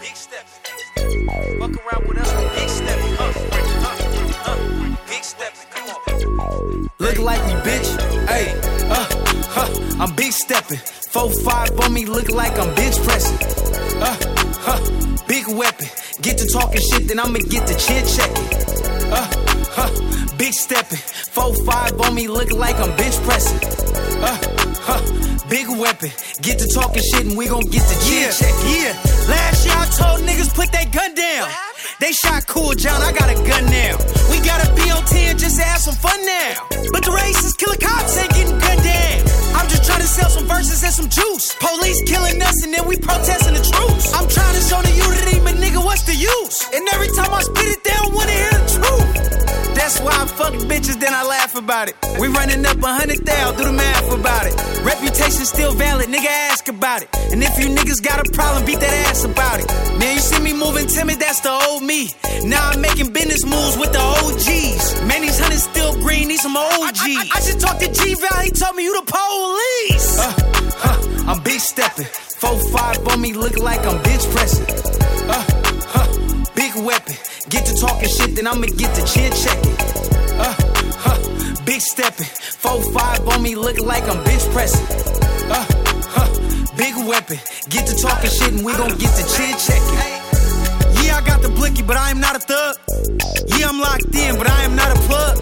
Big step. Fuck around with us, big step. Uh, uh, uh, big step. Come on. Look like me, bitch. Hey, uh, huh, I'm big stepping. Four five on me, look like I'm bench pressing. Uh, huh, big weapon. Get to talking shit, then I'ma get to chin checking. Uh, huh, big stepping. Four five on me, look like I'm bench pressing. Uh, huh, big weapon. Get to talking shit, and we gon' get to Yeah, checking. yeah. Last year I told niggas put that gun down. They shot Cool John, I got a gun now. We gotta be on 10 just to have some fun now. But the racist killer cops ain't getting gunned down. I'm just trying to sell some verses and some juice. Police killing us and then we protesting the truth. I'm trying to show the unity, but nigga, what's the use? And every time I spit it, they don't wanna hear the truth. That's why I fuck bitches, then I laugh about it. We running up a hundred thousand, do the math about it. Reputation still valid, nigga, ask about it. And if you niggas got a problem, beat that ass about it. Man, you see me moving timid, that's the old me. Now I'm making business moves with the OGs. Man, these hundreds still green, need some OGs. I, I, I just talked to G Val, he told me you the police. Uh, huh, I'm big stepping. Four five on me, look like I'm bitch pressing. Uh, huh, big weapon. Get to talking shit, then I'ma get to chin checking. Uh, huh, big stepping. Four five on me, look like I'm bitch pressing. Uh, huh, big weapon. Get to talking shit, and we gon' get to chin checking. Yeah, I got the blicky, but I am not a thug. Yeah, I'm locked in, but I am not a plug.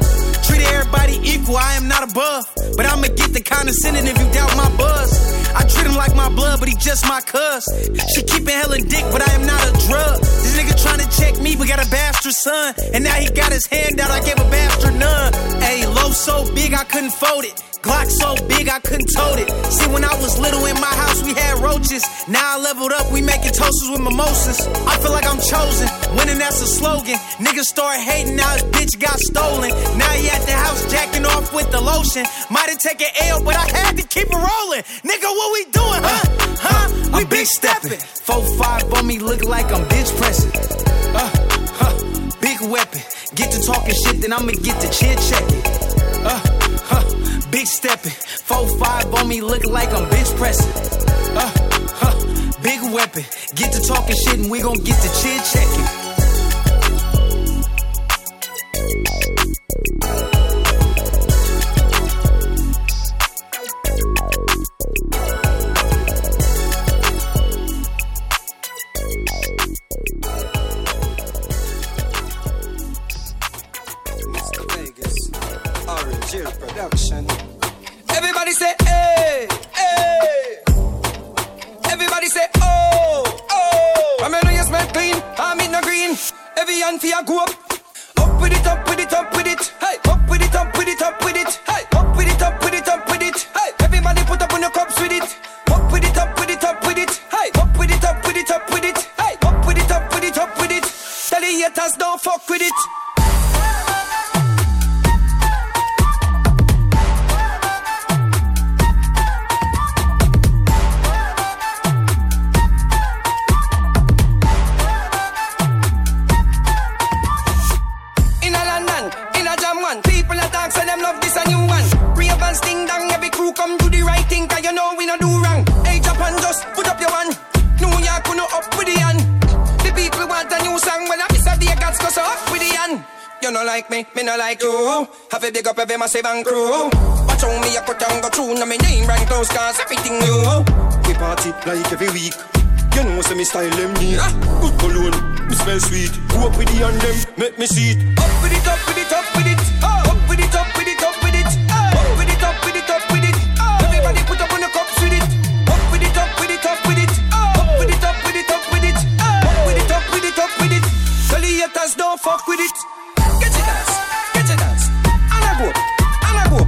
Everybody equal, I am not above. But I'ma get the condescending if you doubt my buzz. I treat him like my blood, but he just my cuz. She keepin' hella dick, but I am not a drug. This nigga tryna check me, but got a bastard son. And now he got his hand out, I gave a bastard none. Hey, low so big I couldn't fold it. Glock so big I couldn't tote it. See, when I was little in my house, we had roaches. Now I leveled up, we making toasters with mimosas. I feel like I'm chosen. Winning, that's a slogan. Niggas start hating, now his bitch got stolen. Now he at the house jacking off with the lotion. Might have taken L, but I had to keep it rolling. Nigga, what we doing, huh? Huh? We I'm big stepping. Four five on me, look like I'm bitch pressing. Uh, huh, big weapon. Get to talking shit, then I'ma get to chin checking. Uh, huh, big stepping. Four five on me, look like I'm bench pressing. Uh, huh, big weapon. Get to talking shit, and we gon' get to chin checking. Production. Everybody say, hey, hey. Everybody say, oh, oh. I mean, you smell clean, I'm in the green. Every hand for you go up. Up with it, up with it, up with it. Hey, up with it, up with it, up with it. Hey, up with it, up with it, up with it. Hey, everybody put up on your cups with it. Up with it, up with it, up with it. Hey, up with it, up with it, up with it. Hey, up with it, up with it, up with it. Tell the haters don't fuck with it. Come do the right thing, cause you know we no do wrong. Hey, Japan, just put up your one. New York, no up with the hand. The people want a new song, well, I miss a Vegas, go so up with the hand. You no like me, me no like you. Have a big up every massive and crew. Watch how me a cut and go through, now me name rank close, cause everything new. We party like every week. You know, say me style them neat. Good cologne, me smell sweet. Go up with the and them, make me see it. Up with it, up fuck with it. Get your dance, get your dance. And I go, and I go.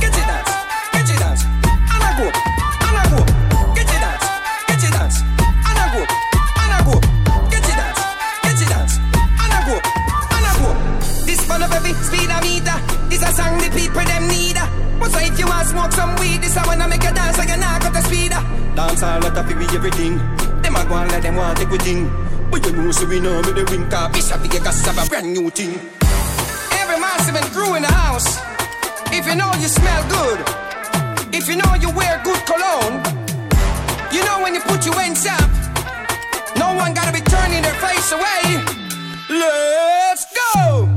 Get your dance, get your dance. And I go, and I go. Get your dance, get your dance. And I go, and I go. Get your dance, get your dance. And I go, and I go. This man of every speed a meter. This a song the people them need. But so if you want smoke some weed, this I wanna make you dance like you not got the speed. Dance all lot of we everything. Them a go and let them want take we thing. But you know so we know me the win car. Bishop Vegas have a brand new thing. Every massive crew in the house. If you know you smell good, if you know you wear good cologne, you know when you put your hands up. No one gotta be turning their face away. Let's go.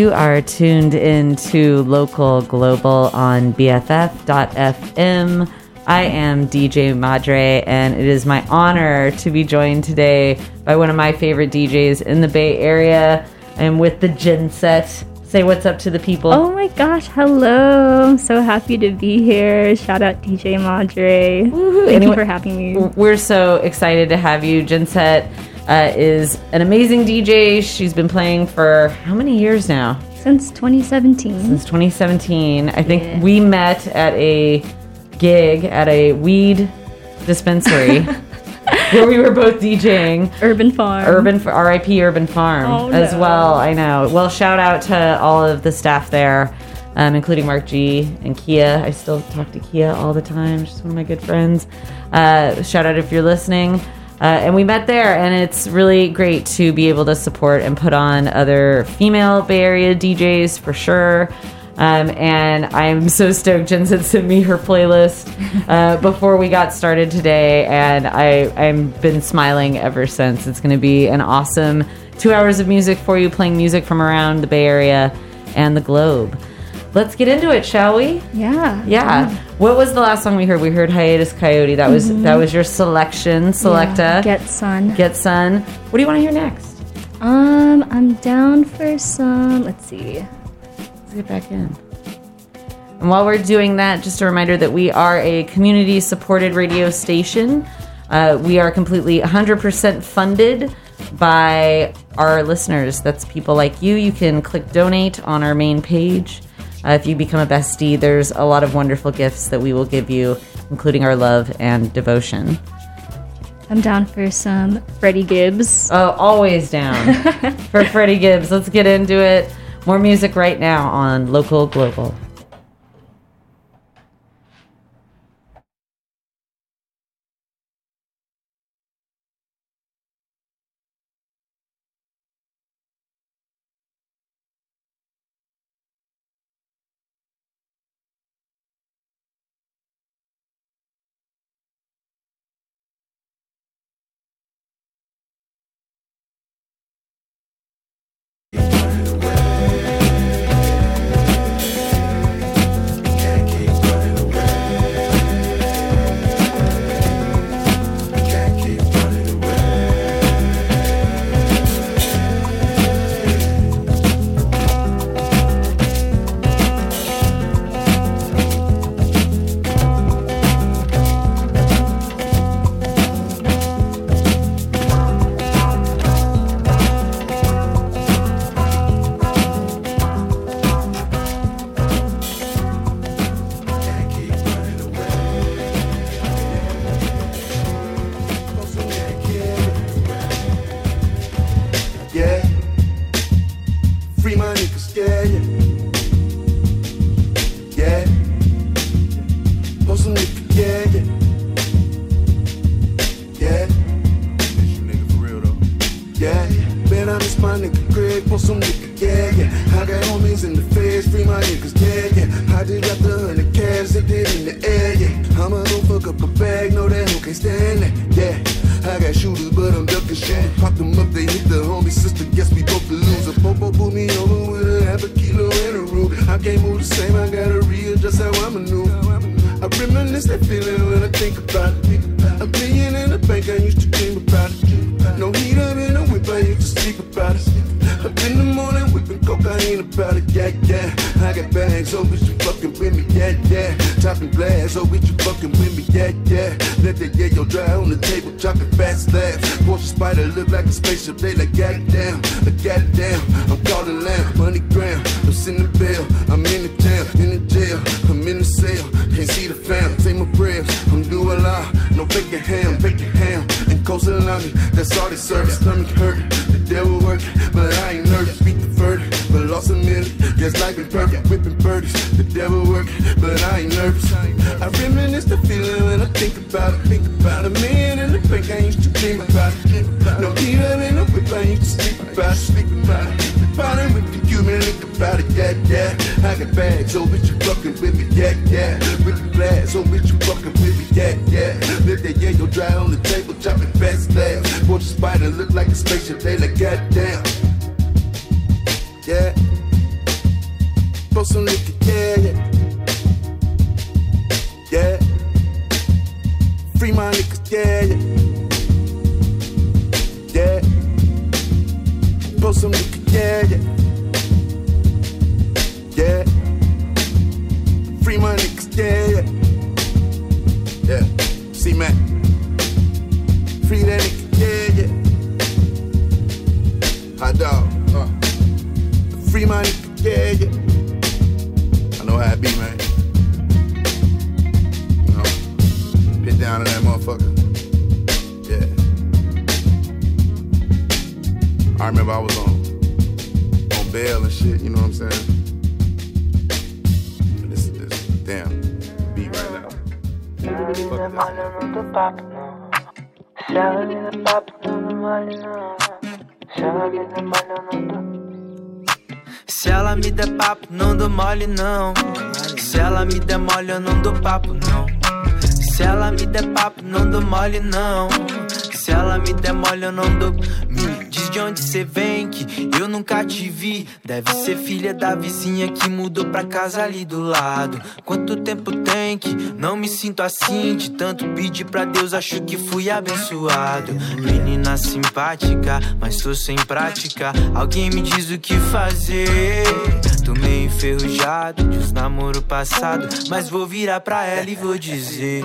You are tuned into local global on BFF.fm. I am DJ Madre, and it is my honor to be joined today by one of my favorite DJs in the Bay Area. I am with the Jenset. Say what's up to the people. Oh my gosh, hello. I'm so happy to be here. Shout out DJ Madre. Thank Anyway- you for having me. We're so excited to have you. Jenset uh, is an amazing DJ. She's been playing for how many years now? Since 2017. Since 2017. I think Yeah. we met at a gig at a weed dispensary where we were both DJing. Urban Farm. Urban RIP Urban Farm Oh, as no. well. I know. Well, shout out to all of the staff there, um, including Mark G and Kia. I still talk to Kia all the time. She's one of my good friends. Uh, shout out if you're listening. Uh, and we met there, and it's really great to be able to support and put on other female Bay Area DJs for sure. Um, and I'm so stoked. Jen sent me her playlist uh, before we got started today, and I I've been smiling ever since. It's going to be an awesome two hours of music for you, playing music from around the Bay Area and the globe. Let's get into it, shall we? Yeah. Yeah. What was the last song we heard? We heard Hiatus Kaiyote. That was that was your selection, Selecta. Yeah, Get Sun. Get Sun. What do you want to hear next? Um, I'm down for some. Let's see. Let's get back in. And while we're doing that, just a reminder that we are a community supported radio station. Uh, we are completely 100% funded by our listeners. That's people like you. You can click donate on our main page. Uh, if you become a bestie, there's a lot of wonderful gifts that we will give you, including our love and devotion. I'm down for some Freddie Gibbs. Oh, always down for Freddie Gibbs. Let's get into it. More music right now on Local Global. Pra casa ali do lado. Quanto tempo tem que não me sinto assim? De tanto pedir pra Deus, acho que fui abençoado. Menina simpática, mas tô sem prática. Alguém me diz o que fazer. Tô meio enferrujado de uns namoro passado. Mas vou virar pra ela e vou dizer.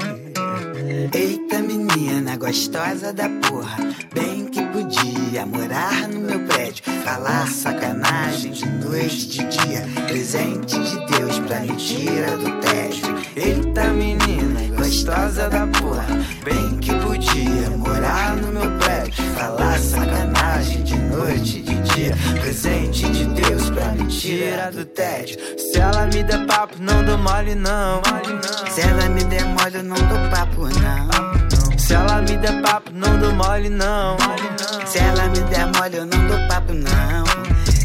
Eita menina gostosa da porra, bem que podia morar dia, presente de Deus pra me tirar do tédio. Se ela me der papo, não dou mole não. Se ela me der mole, eu não dou papo não. Se ela me der papo, não dou mole não. Se ela me der mole, eu não dou papo não.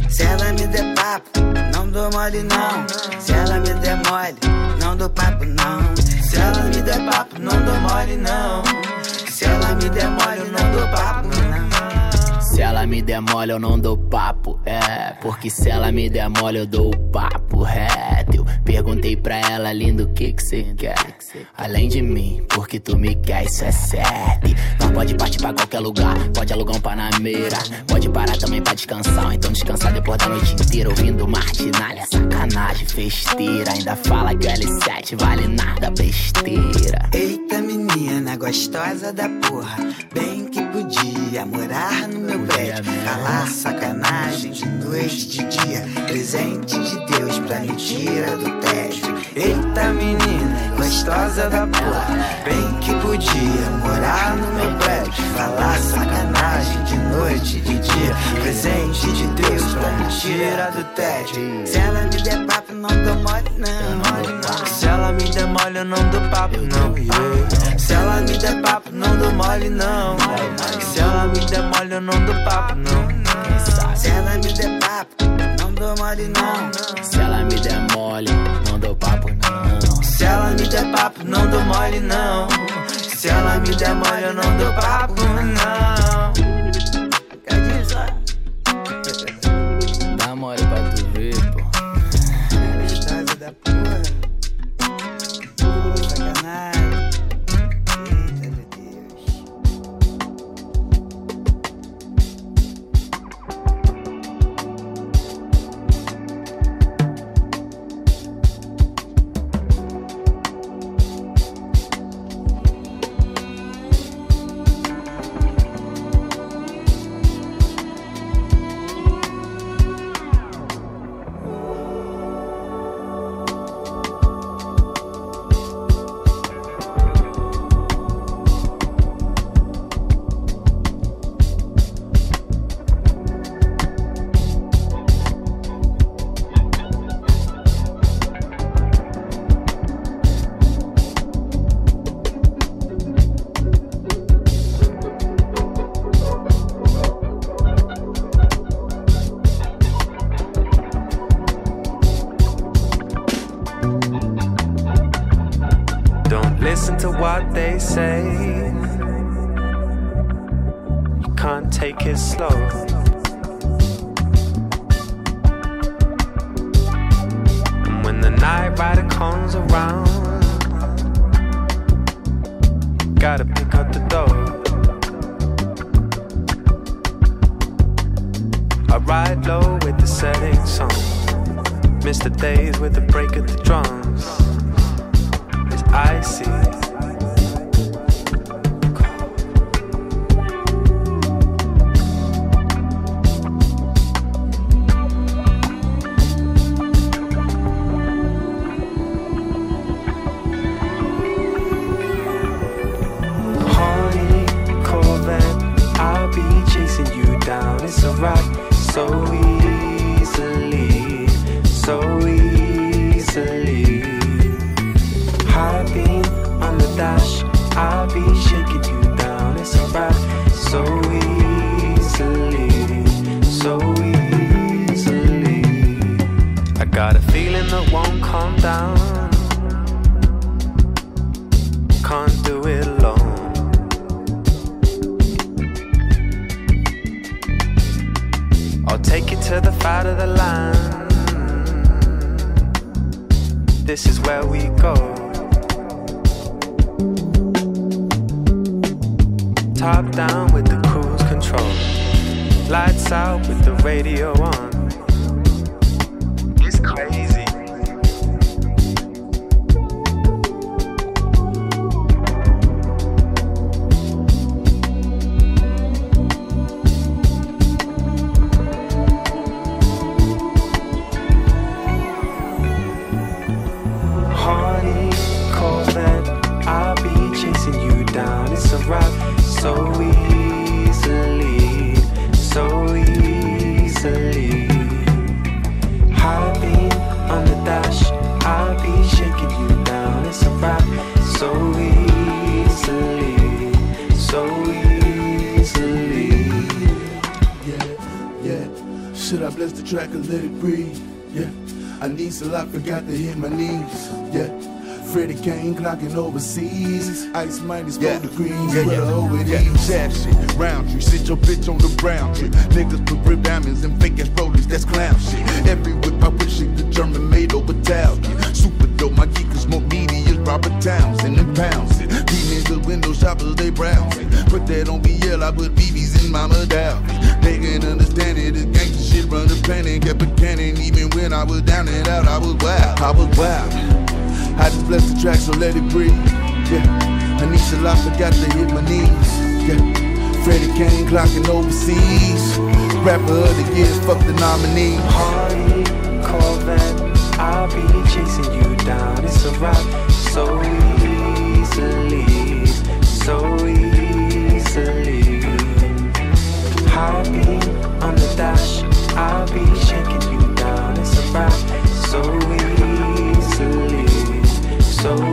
Se ela me der papo, não dou mole não. Se ela me der mole, não dou papo não. Se ela me der papo, não dou mole não. Se ela me der mole, eu não dou papo não. Se ela me der mole, eu não dou papo, é. Porque se ela me der mole, eu dou o papo reto. Eu perguntei pra ela, lindo, o que que cê quer? Além de mim, porque tu me quer, isso é certo. Nós pode partir pra qualquer lugar, pode alugar um panameira. Pode parar também pra descansar, então descansar depois da noite inteira. Ouvindo martinalha, sacanagem, festeira. Ainda fala que o L7 vale nada, besteira. Eita menina gostosa da porra, bem que podia morar no meu prédio, falar sacanagem de noite de dia, presente de Deus pra me tirar do tédio. Eita menina gostosa da porra, bem que podia morar no meu prédio, falar sacanagem de noite de dia, presente de Deus pra me tirar do tédio. Se ela me der papo, não dou mole não. Se ela me der mole, eu não dou papo não. Se ela me der papo, não dou mole não. Se ela me der mole, eu não dou papo não. Se ela me der papo, não dou mole não. Se ela me der mole, não dou papo não. Se ela me der papo, não dou mole não. Se ela me der mole, eu não dou papo não. Dá mole pra tu so easily, so easily. On the dash, I'll be shaking you down. It's a rock so easily, so easily. I got a feeling that won't calm down. Kane clocking overseas. Ice minus four degrees. Yeah, yeah, the hoe it yeah. is. Sad shit, round tree. Sit your bitch on the brown tree. Niggas put rib diamonds and fake ass rollers. That's clown shit. Every whip I wish it could German made over Talcott. Super dope. My geek is more as Robert Townsend and pounds it. These niggas window shoppers they browsing. Put that on BL. I put BBs in Mama Dow. They can understand it. This gangsta shit run the planet. Kept a cannon even when I was down and out. I was wild. I was wild. I just bless the track, so let it breathe. Yeah, I need a lot, forgot to hit my knees. Yeah, Freddie Kane clocking overseas. Rapper of the year, fuck the nominee. Hardy call that. I'll be chasing you down. It's a rock so easily, so easily. High on the dash, I'll be shaking you down. It's a rock so so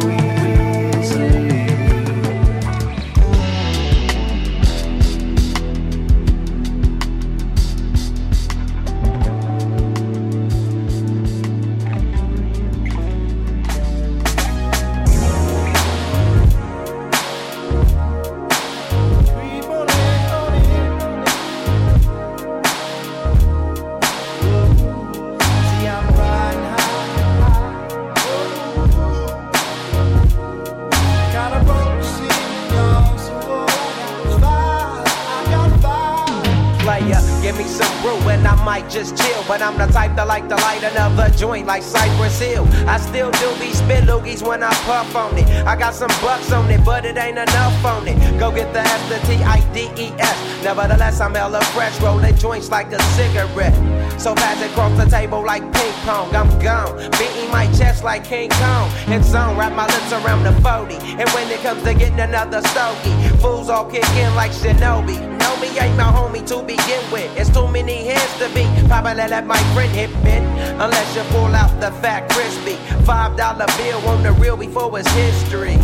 I'm the type that like to light another joint like Cypress Hill. I still do these spit loogies when I puff on it. I got some bucks on it, but it ain't enough on it. Go get the S, the T, I, D, E, S. Nevertheless, I'm hella fresh, rolling joints like a cigarette. So pass it across the table like ping pong. I'm gone, beating my chest like King Kong. It's on, wrap my lips around the 40. And when it comes to getting another stogie, fools all kick in like Shinobi. Ain't my homie to begin with. It's too many hands to be. Probably let my friend hit it. Unless you pull out the fat crispy. Five dollar bill on the real before it's history.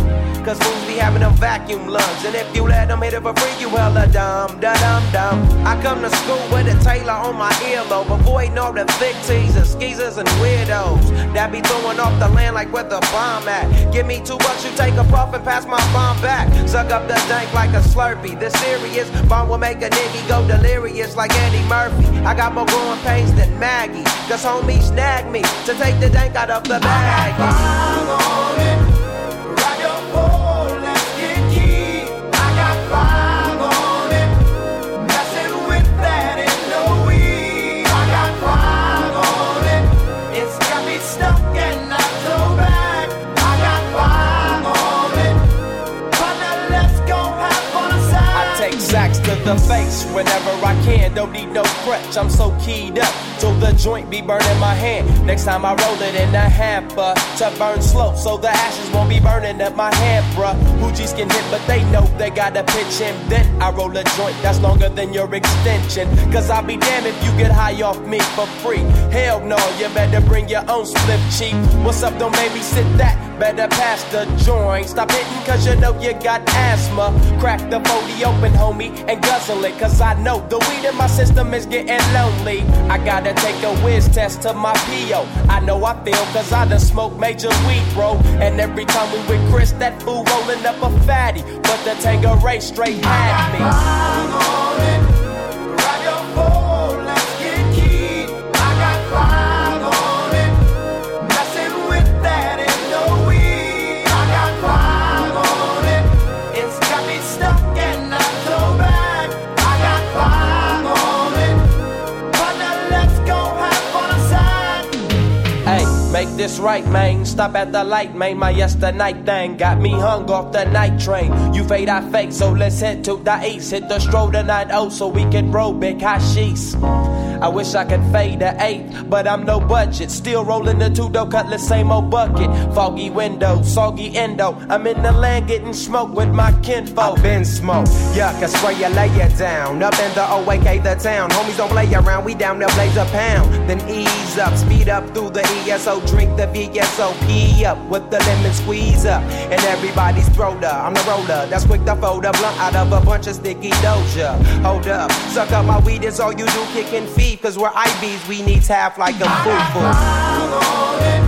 Cause fools be having them vacuum lungs. And if you let them hit it for free, you hella dumb, da dum dum. I come to school with a tailor on my earlobe. Avoiding all the thick teasers, skeezers, and weirdos. That be throwing off the land like where the bomb at. Give me two bucks, you take a puff and pass my bomb back. Suck up the dank like a slurpee. This serious bomb will make a nigga go delirious like Eddie Murphy. I got more growing pains than Maggie. Cause homies snag me to take the dank out of the bag. Whenever I can. Don't need no crutch, I'm so keyed up. Till the joint be burning my hand. Next time I roll it in a hamper to burn slow, so the ashes won't be burning up my hand, bruh. Hoogies can hit, but they know they gotta pitch in. Then I roll a joint that's longer than your extension. Cause I'll be damned if you get high off me for free. Hell no, you better bring your own slip cheap. What's up, don't make me sit that. Better pass the joint. Stop hitting cause you know you got asthma. Crack the 40 open, homie, and it. Cause I know the weed in my system is getting lonely. I gotta take a whiz test to my PO. I know I feel cause I done smoked major weed, bro. And every time we with Chris, that fool rolling up a fatty. But the Tanqueray straight had me. This right, man. Stop at the light, man. My yesterday thing got me hung off the night train. You fade, I fake, so let's head to the east. Hit the stroll tonight, oh, so we can roll big hashish. I wish I could fade the eight, but I'm no budget. Still rolling the two dough cutlass, same old bucket. Foggy window, soggy endo. I'm in the land getting smoked with my kinfolk. I've Been smoke, yuck, I swear you lay it down. Up in the OAK, the town. Homies don't play around, we down there blaze a pound. Then ease up, speed up through the ESO, drink the VSOP up with the lemon squeeze up. And everybody's throat up. I'm the roller, that's quick to fold a blunt out of a bunch of sticky doja. Hold up, suck up my weed, is all you do, kicking feet. Cause we're IBs, we need half like a foo-foo.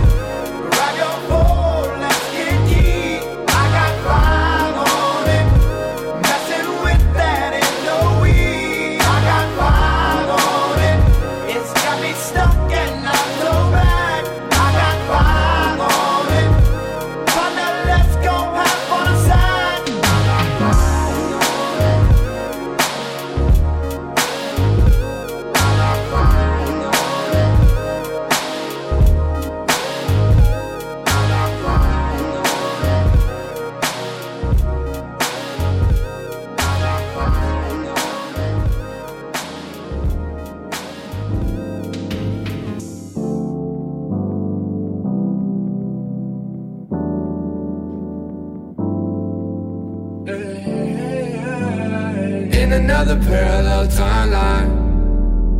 Another parallel timeline.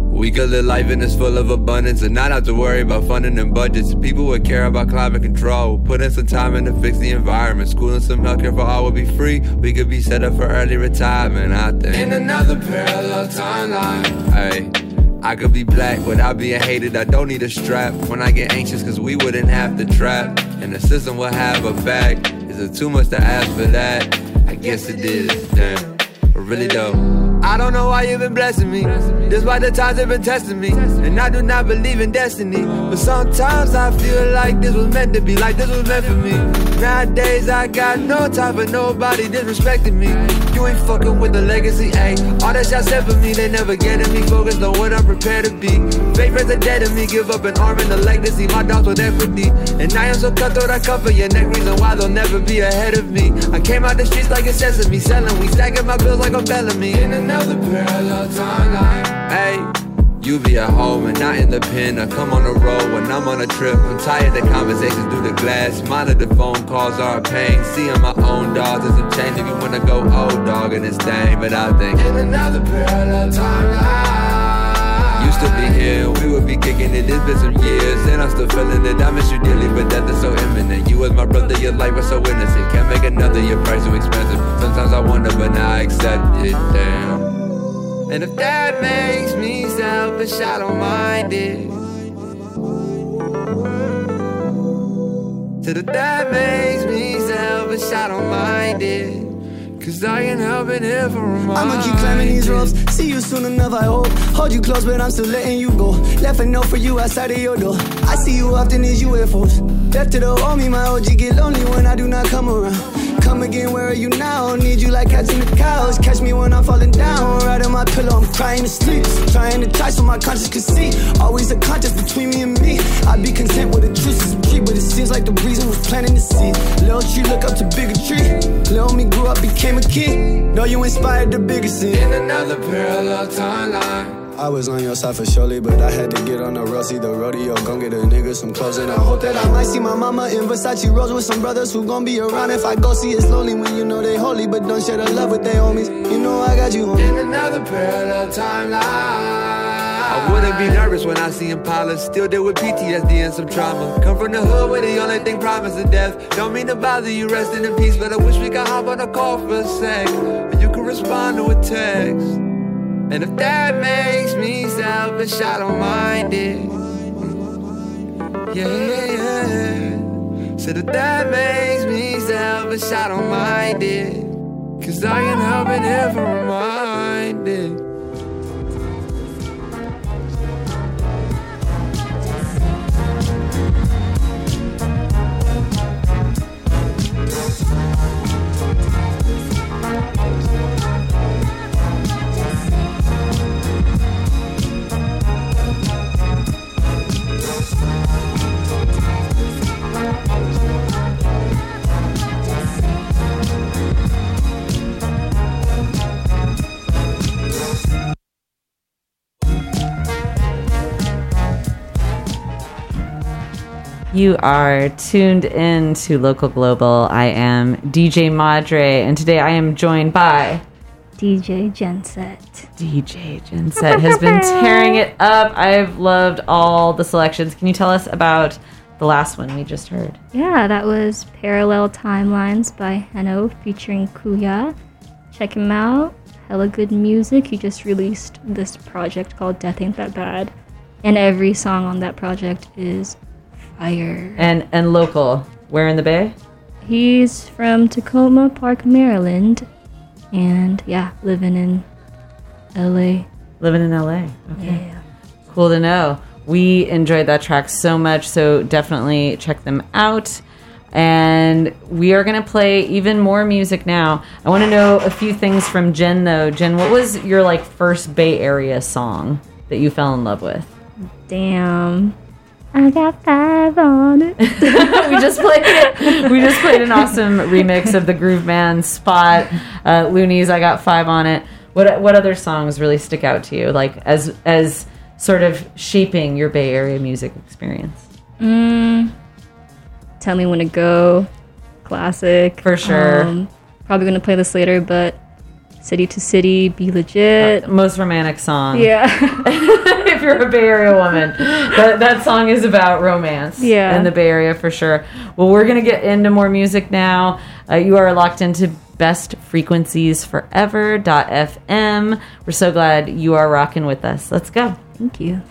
We could live life and it's full of abundance and not have to worry about funding and budgets. People would care about climate control, put in some time in to fix the environment. School and some healthcare for all would be free. We could be set up for early retirement, I think. In another parallel timeline. Hey. I could be black without being hated. I don't need a strap when I get anxious, cause we wouldn't have to trap. And the system will have a back. Is it too much to ask for that? I guess it is, damn. But really though, I don't know why you've been blessing me. Despite the times they've been testing me. And I do not believe in destiny. But sometimes I feel like this was meant to be, like this was meant for me. Nowadays I got no time for nobody disrespecting me. You ain't fucking with the legacy, ayy. All that y'all said for me, they never getting me focused on what I'm prepared to be. Fake friends are dead to me, give up an arm and a leg to see my dogs with equity. And I am so cutthroat, I cover your neck, reason why they'll never be ahead of me. I came out the streets like a sesame, selling we stacking my bills like a Bellamy. In another parallel timeline, ayy. You be at home and not in the pen. I come on the road when I'm on a trip. I'm tired of conversations through the glass. Monitor phone calls are a pain. Seeing my own dogs is a change. If you wanna go old dog in this thing, but I think in another parallel timeline. Used to be here, we would be kicking it. It's been some years, and I'm still feeling it. I miss you dearly, but death is so imminent. You was my brother, your life was so innocent. Can't make another, your price too expensive. Sometimes I wonder, but now I accept it. Damn. And if that makes me selfish, I don't mind it. Said if that makes me selfish, I don't mind it. Cause I ain't helping if I'm reminded. I'ma keep climbing these ropes. See you soon enough, I hope. Hold you close, but I'm still letting you go. Left a note for you outside of your door. I see you often as UFOs. Left to the homie, my OG get lonely when I do not come around. Come again, where are you now? Need you like cats in the cows. Catch me when I'm falling down. Right on my pillow, I'm crying to sleep. Trying to touch so my conscience can see. Always a contest between me and me. I'd be content with a truce as a but it seems like the reason was planting the seed. Little tree, look up to bigger tree. Little me grew up, became a king. Know you inspired the biggest scene. In another parallel timeline. I was on your side for surely, but I had to get on the road, see the rodeo, gon' get a nigga some clothes, and I hope that I might see my mama in Versace Rose with some brothers who gon' be around if I go see it's lonely when you know they holy, but don't share the love with their homies. You know I got you, homie. In another parallel timeline. I wouldn't be nervous when I see Impala. Still deal with PTSD and some trauma. Come from the hood where the only thing promised is death. Don't mean to bother you, resting in peace, but I wish we could hop on a call for a sec. And you could respond to a text. And if that makes me selfish, I don't mind it. Yeah, yeah, yeah. Said if that makes me selfish, I don't mind it. Cause I can't help it if I'm reminded. You are tuned in to Local Global. I am DJ Madre, and today I am joined by DJ Jenset. DJ Jenset has been tearing it up. I've loved all the selections. Can you tell us about the last one we just heard? Yeah, that was Parallel Timelines by Heno featuring Kuya. Check him out. Hella good music. He just released this project called Death Ain't That Bad. And every song on that project is fire. And and local, where in the Bay? He's from Takoma Park, Maryland. And yeah, living in LA. Living in LA. Okay. Yeah. Cool to know. We enjoyed that track so much, so definitely check them out. And we are going to play even more music now. I want to know a few things from Jen though. Jen, what was your like first Bay Area song that you fell in love with? Damn. I got five on it. we just played we just played an awesome remix of the grooveman Spot. Uh, Luniz, I got five on it. What what other songs really stick out to you, like as as sort of shaping your Bay Area music experience? Mm, tell me when to go. Classic. For sure. Um, probably going to play this later, but City to City, B-Legit. Most romantic song. Yeah. if you're a Bay Area woman, that that song is about romance. Yeah. in the Bay Area for sure. Well, we're gonna get into more music now. Uh, you are locked into best frequencies forever.fm. We're so glad you are rocking with us. Let's go. Thank you.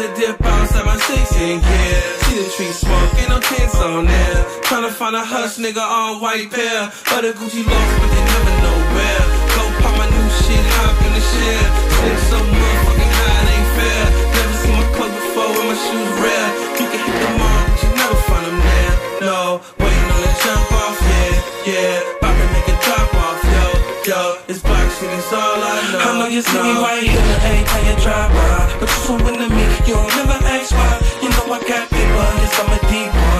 To dip outside my 16 yeah. See the tree smoke, ain't no tents on there. Tryna find a hush nigga on white pair. but Other Gucci loafs, but they never know where. Go pop my new shit, hop in the share. Slip so motherfucking high, it ain't fair. Never seen my clothes before, and my shoes rare. You can hit them all, but you never find them there. No, waiting on a jump off, yeah, yeah. About to make a drop off, yo, yo. It's all I know. I know you see me right here, ain't how you drive by. But you so into me, you never ask why know I got paper, yes I'm a diva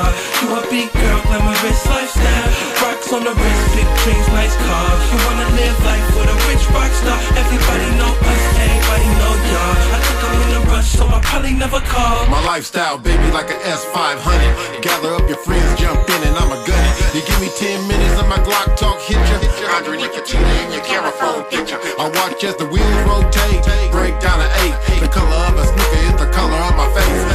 You a big girl, glamorous lifestyle. Rocks on the wrist, big dreams, nice car. You wanna live life with a rich rock star. Everybody know us, everybody know y'all I think I'm in a rush, so I probably never call. My lifestyle, baby, like an S500 Gather up your friends, jump in and I'm a gunner You give me 10 minutes and my Glock talk hit ya. Andre Nickatina in your camera phone picture. I watch as the wheels rotate, break down an eight. The color of a sneaker is the color of my face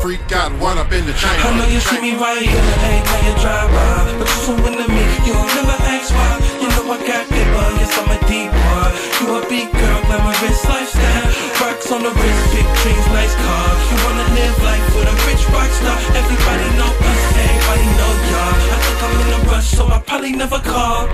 freak got one up in the chamber. I know you see me right here, ain't how you drive by. But you're so into me, you never ask why. You know I got paper, yes I'm a deep one. You a big girl, glamorous lifestyle. Rocks on the wrist, big dreams, nice car. You wanna live life with a rich rock star. Everybody know us, everybody know y'all. I think I'm in a rush, so I probably never call.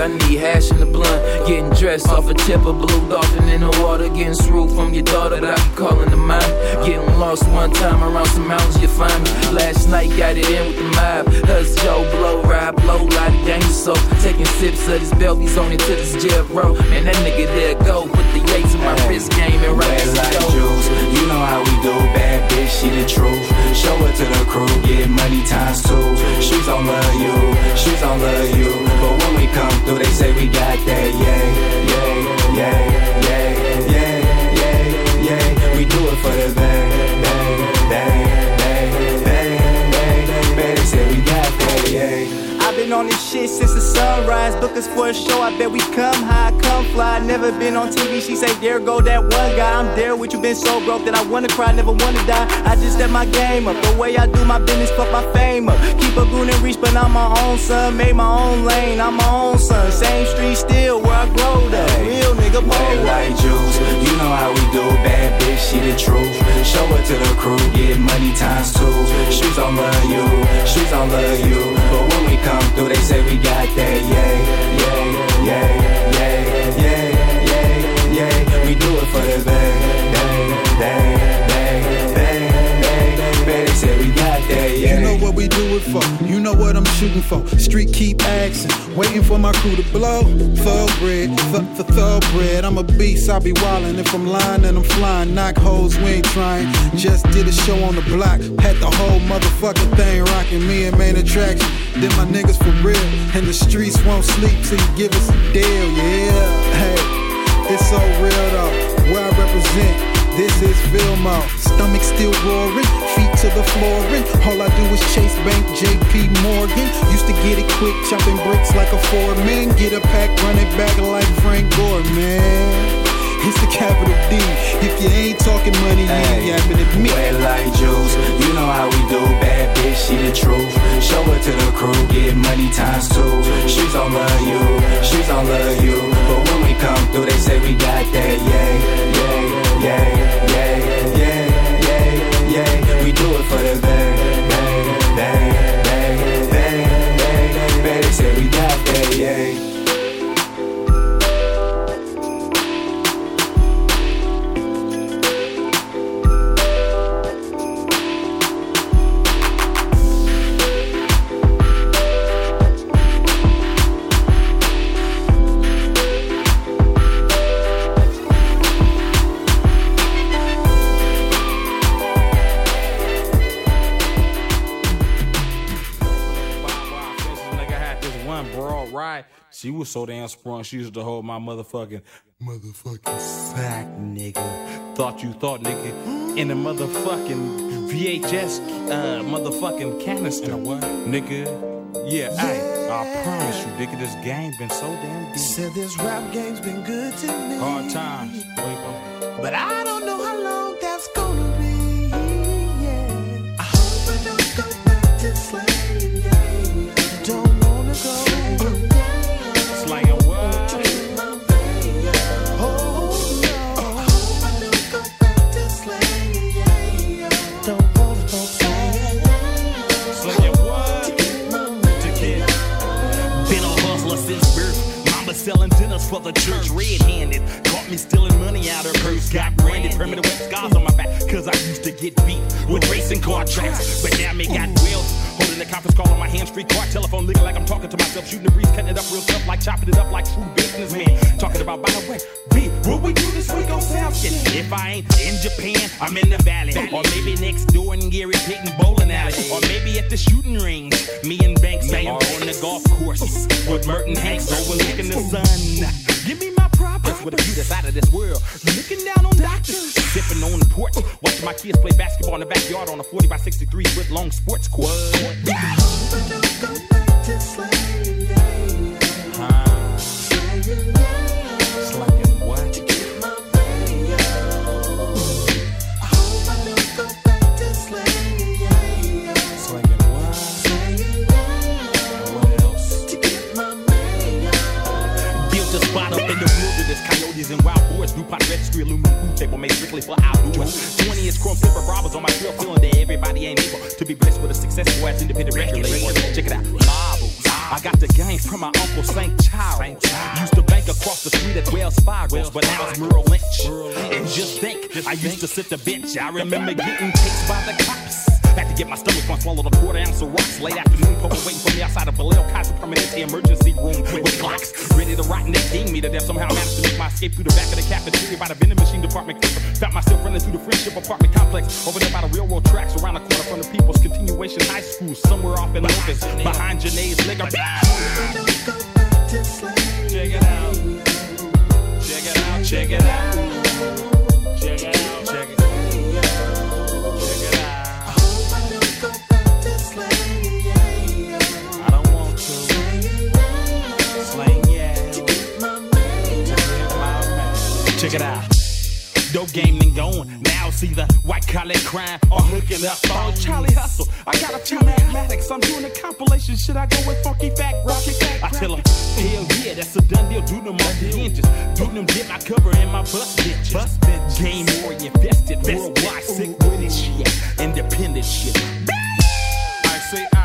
I need hash in the blunt. Getting dressed off a tip of blue dolphin in the water. Getting screwed from your daughter that I be calling the mine. Getting lost one time around some mountains, you find me. Last night, got it in with the mob. Hus Joe, blow, ride, blow, lot of danger. So, taking sips of this Belgies on into this jail, bro. Man, that nigga there go. Put the Yates in my wrist game and right like juice, you know how we do. Bad bitch, she the truth. Show it to the crew, get money times two. Streets don't love you, streets don't love you. But when we come through, they say we got that, yeah, been on this shit since the sunrise. Book us for a show, I bet we come high, come fly. Never been on TV, she say, there go that one guy. I'm there with you, been so broke that I wanna cry, never wanna die. I just step my game up, the way I do my business, fuck my fame up. Keep a goon and reach, but I'm my own son. Made my own lane, I'm my own son. Same street still where I growed up. Real nigga, boy. like juice, you know how we do. Bad bitch, she the truth. Show it to the crew, get money times two. Streets don't love you, streets don't love you. But when we come through, they say we got that, yeah, yeah, yeah, yeah, yeah, for. Street keep asking, waiting for my crew to blow. Thoroughbred, th- th- thoroughbred. I'm a beast, I be wildin'. If I'm lying, then I'm flying. Knock holes, we ain't trying. Just did a show on the block. Had the whole motherfucking thing rocking me and main attraction. Then my niggas for real. And the streets won't sleep till you give us a deal, yeah. Hey, it's so real though. Where I represent. This is Vilmo. Stomach still roaring, feet to the flooring. All I do is chase bank JP Morgan. Used to get it quick, chopping bricks like a foreman. Get a pack, run it back like Frank Gore, man. It's the capital D. If you ain't talking money, you ain't yapping at me. Red like juice, you know how we do. Bad bitch, she the truth. Show it to the crew, get money times two. She's don't love you, she's don't love you. But when we come through, they say we got that, yeah, yeah, We do it for the bang, bang, bang, bang, bang, that, yeah. She was so damn sprung, she used to hold my motherfucking motherfucking sack, nigga. Thought you thought, nigga, in a motherfucking VHS uh, motherfucking canister. what? Nigga. Yeah, hey. I promise you, nigga, this game been so damn deep. Said this rap game's been good to me. Hard times. Wait, But I don't for the church, red-handed. Caught me stealing money out her purse. Got branded, permanent scars on my back. Cause I used to get beat with racing car tracks. But now me got wealth. Holding the conference call on my hand, street car telephone, licking like I'm talking to myself. Shooting the breeze, cutting it up real tough, like chopping it up like true businessman. Talking about, by the way, B, what we do this week on Soundskin? If I ain't in Japan, I'm in the valley. Or maybe next door in Gary Payton bowling alley. Or maybe at the shooting range. Me and Banks are on the golf course with Merton Hanks overlooking the sun. Give me my with a view that's out of this world. Looking down on doctors, sipping on the porch, watching my kids play basketball in the backyard on a 40 by 63 foot long sports court. Slanging wilderness. Coyotes and wild boars. DuPont registry aluminum food table made strictly for outdoors. 20 inch chrome flipper robbers on my trail, feeling that everybody ain't able to be blessed with a successful ass independent record label. Check it out. Marbles. I got the game from my uncle St. Charles. Used to bank across the street at Wells Fargo, but now it's Merrill Lynch. And just think, I used to sit the bench. I remember getting chased by the cops. Had to get my stomach fun, swallowed a quarter ounce of rocks. Late afternoon, poker waiting for me outside of Vallejo Kaiser Permanente emergency room with clocks. Ready to rot and they ding me to death. Somehow managed to make my escape through the back of the cafeteria by the vending machine department. Found myself running through the friendship apartment complex. Over there by the railroad tracks, around the corner from the People's Continuation High School. Somewhere off in Memphis, behind Janae's liquor. Check it out. Check it out. Check it out. Check it out. Dope game then going. Now it's either white collar crime or hooking up phones. Oh, Charlie Hustle. I got a few mathematics. I'm doing a compilation. Should I go with Funky Fat Rocket? I tell him, hell yeah, that's a done deal. Do them on the inches. Do them get my cover in my bus bitches. Bus bitch. Game more infested. Worldwide sick with this shit. Independent shit. I say, I.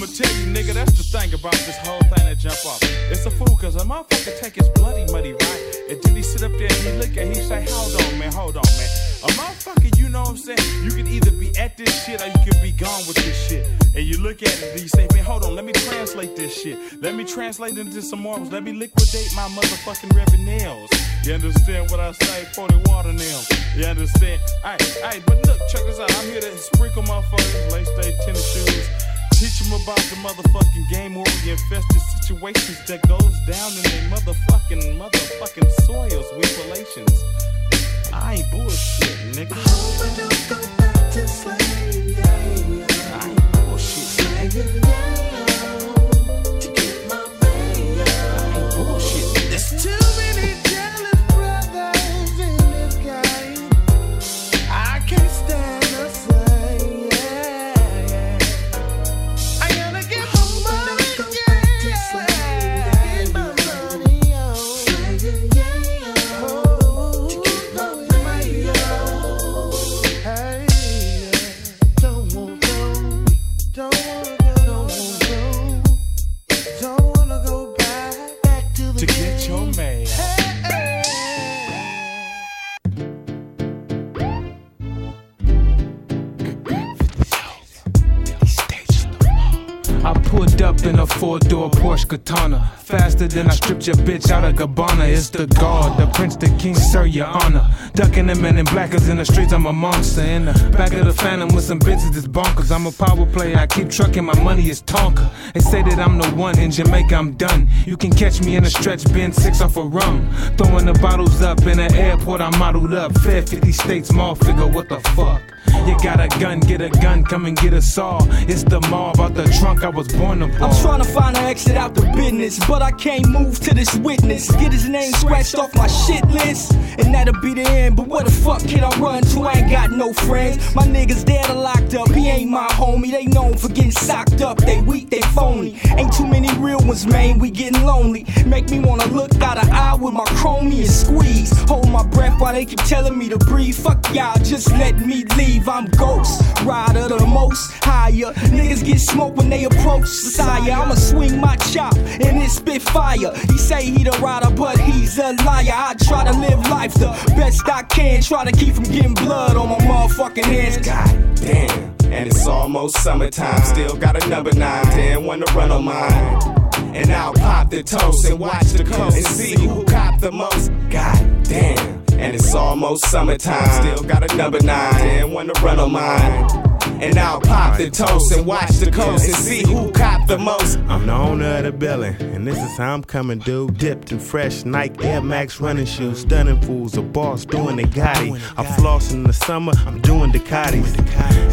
I'ma tell you, nigga, that's the thing about this whole thing that jump off. It's a fool, cause a motherfucker take his bloody money, right? And then he sit up there and he look at he say, hold on, man, hold on, man. A motherfucker, you know what I'm saying? You can either be at this shit or you can be gone with this shit. And you look at it and you say, man, hold on, let me translate this shit. Let me translate it into some marbles. Let me liquidate my motherfucking revenues. You understand what I say? 40 water now. You understand? Alright, alright, but look, check this out. I'm here to sprinkle my motherfuckers, lace day tennis shoes. Teach them about the motherfucking game where we infested situations that goes down in their motherfucking, motherfucking soils with relations. I ain't bullshit, nigga. I ain't bullshit, nigga. In a four-door Porsche Katana. Faster than I stripped your bitch out of Gabbana. It's the God, the prince, the king, sir, your honor. Ducking the men in blackers in the streets, I'm a monster. In the back of the phantom with some bitches that's bonkers. I'm a power player, I keep trucking, my money is Tonka. They say that I'm the one in Jamaica, I'm done. You can catch me in a stretch bin, six off a rum. Throwing the bottles up in the airport, I'm modeled up. Fair 50 states, mall figure, what the fuck? you got a gun, get a gun, come and get a saw. It's the mob out the trunk, I was born to ball. I'm trying to find an exit out the business, but I can't move to this witness. Get his name scratched off my shit list, and that'll be the end. But where the fuck can I run to? I ain't got no friends. My niggas dead or locked up. He ain't my homie. They known for getting socked up. They weak, they phony. Ain't too many real ones, man. We getting lonely. Make me wanna look out an eye with my chromie and squeeze. Hold my breath while they keep telling me to breathe. Fuck y'all, just let me leave. I'm ghost rider, the most higher. Niggas get smoked when they approach sire. I'ma swing my chop and it spit fire. He say he the rider, but he's a liar. I try to live life the best I can. Try to keep from getting blood on my motherfucking hands. God Damn, and it's almost summertime. Still got a number nine, ten wanna run on mine. And I'll pop the toast and watch the coast and see who cop the most. God damn, and it's almost summertime. Still got a number nine, ten wanna run on mine. And I'll pop the toast and watch the coast and see who cop the most. I'm the owner of the building, and this is how I'm coming, dude. Dipped in fresh Nike Air Max running shoes. Stunning fools, a boss doing the Gotti. I floss in the summer, I'm doing Ducatis.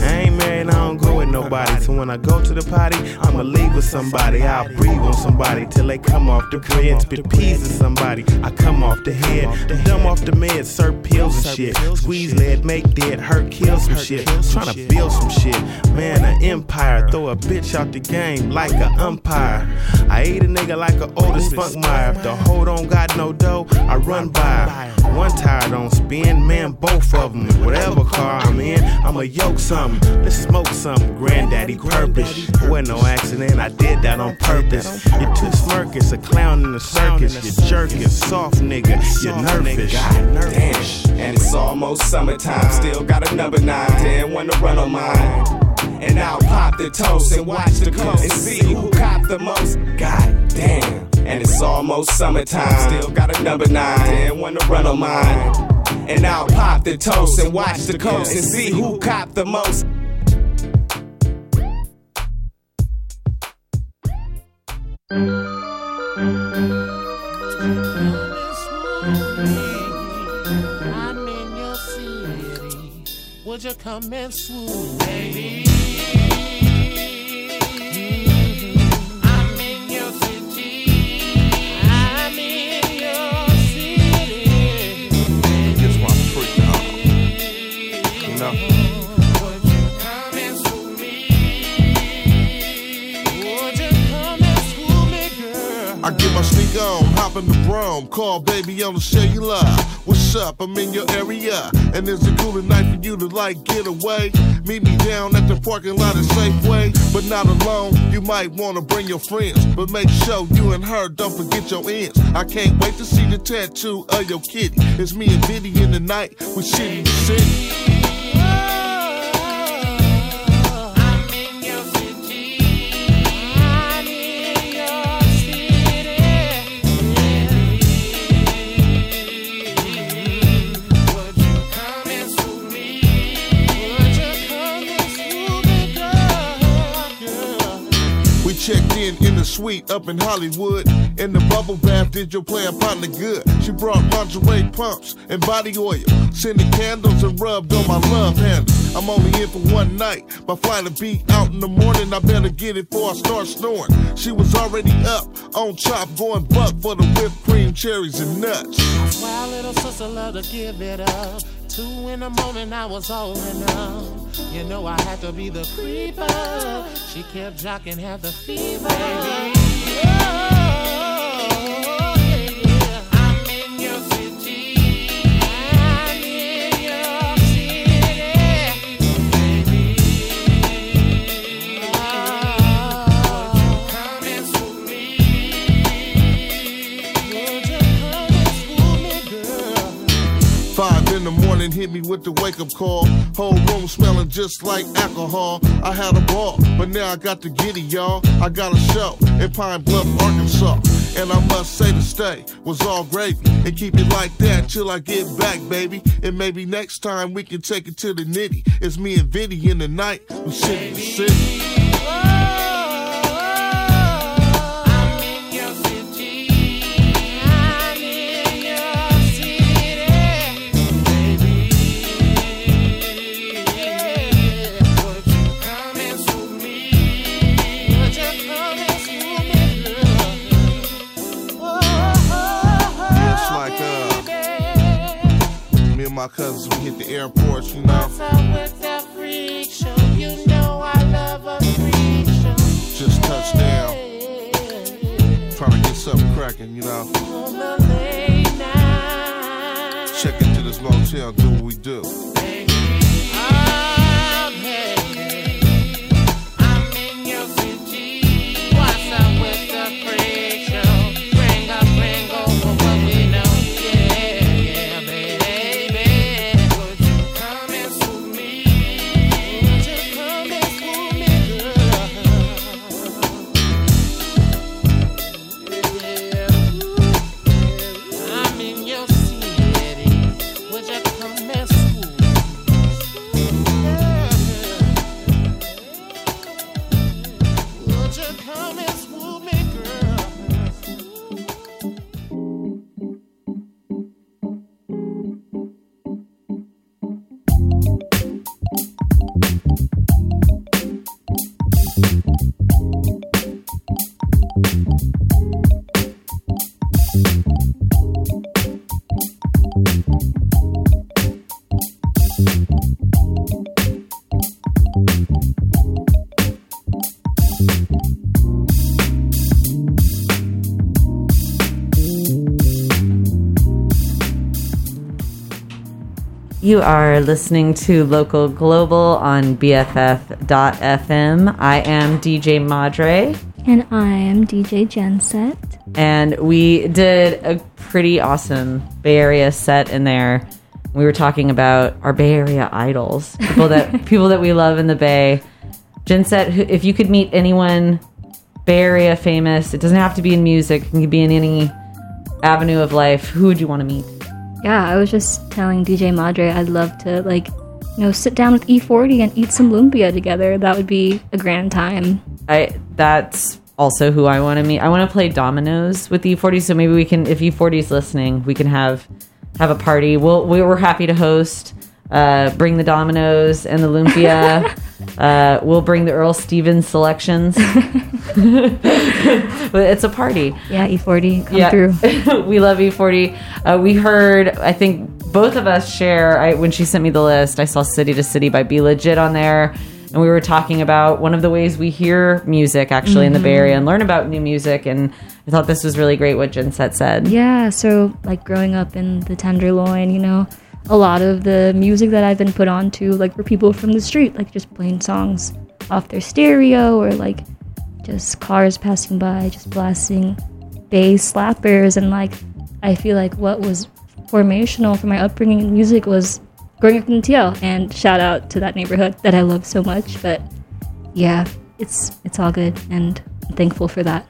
I ain't married, I don't go with nobody. So when I go to the party, I'ma leave with somebody. I'll breathe on somebody till they come off the bread. Spit peas to somebody, I come off the head. The dumb off the meds, serve pills and shit. Squeeze lead, make dead, hurt, kill some shit. Trying to build some shit. Man, an empire. Throw a bitch out the game like an umpire. I eat a nigga like an Otis Spunkmeyer. If the hoe don't got no dough, I run by. One tire don't spin, man, both of them. Whatever car I'm in, I'ma yoke something. Let's smoke something, granddaddy purpose. Wasn't no accident, I did that on purpose. You're too smirkish, a clown in the circus. You're jerking, soft nigga, you're nervous. Damn, and it's almost summertime. Still got a number nine, ten wanna run on mine. And I'll pop the toast and watch the coast and see who cop the most. God damn, and it's almost summertime. Still got a number nine and wanna run on mine. And I'll pop the toast and watch the coast and see who cop the most. I'm in your city. Would you come and swoon, baby? I get my sneak on, hop in the brom, call baby on the cellular. What's up? I'm in your area, and it's a cool night for you to like get away? Meet me down at the parking lot of Safeway, but not alone. You might wanna bring your friends, but make sure you and her don't forget your ends. I can't wait to see the tattoo of your kitty. It's me and Diddy in the night with City to City. Suite up in Hollywood. In the bubble bath, did your player partner good? She brought lingerie pumps and body oil, sending candles and rubbed on my love handle. I'm only in for one night. My flight will be out in the morning. I better get it before I start snoring. She was already up on top, going buck for the whipped cream, cherries, and nuts. That's little sister love to give it up. Two in the morning, I was holding up. You know I had to be the creeper. She kept jocking, had the fever. I'm Five in the morning, hit me with the wake up call. Whole room smelling just like alcohol. I had a ball, but now I got the giddy, y'all. I got a show in Pine Bluff, Arkansas. And I must say the stay was all gravy. And keep it like that till I get back, baby. And maybe next time we can take it to the nitty. It's me and Vinny in the night. We city to city. My cousins, we hit the airport, you know. What's up with that freak show? You know I love a freak show. Just touched down. Trying to get something cracking, you know. On the late night. Check into this motel, do what we do. Oh, You are listening to Local Global on BFF.FM. I am DJ Madre, And I am DJ Jenset. and we did a pretty awesome Bay Area set in there. We were talking about our Bay Area idols, people that people that we love in the Bay. Jenset, if you could meet anyone Bay Area famous, it doesn't have to be in music; it can be in any avenue of life. Who would you want to meet? Yeah, I was just telling DJ Madre I'd love to like, you know, sit down with E40 and eat some lumpia together. That would be a grand time. I that's also who I want to meet. I want to play dominoes with E40. So maybe we can, if E40 is listening, we can have have a party. We'll we were happy to host. Uh, bring the dominoes and the lumpia. uh, we'll bring the Earl Stevens selections. it's a party. Yeah, E40, come through. we love E40. Uh, we heard, I think both of us share. I, when she sent me the list, I saw City to City by B-Legit on there. And we were talking about one of the ways we hear music actually in the Bay. Area and learn about new music. And I thought this was really great what Jenset said. Yeah, so like growing up in the Tenderloin, you know, a lot of the music that I've been put on to, like for people from the street, like just playing songs off their stereo or like just cars passing by, just blasting bass slappers. And like, I feel like what was formational for my upbringing in music was growing up in TL. And shout out to that neighborhood that I love so much. But yeah, it's it's all good, and I'm thankful for that.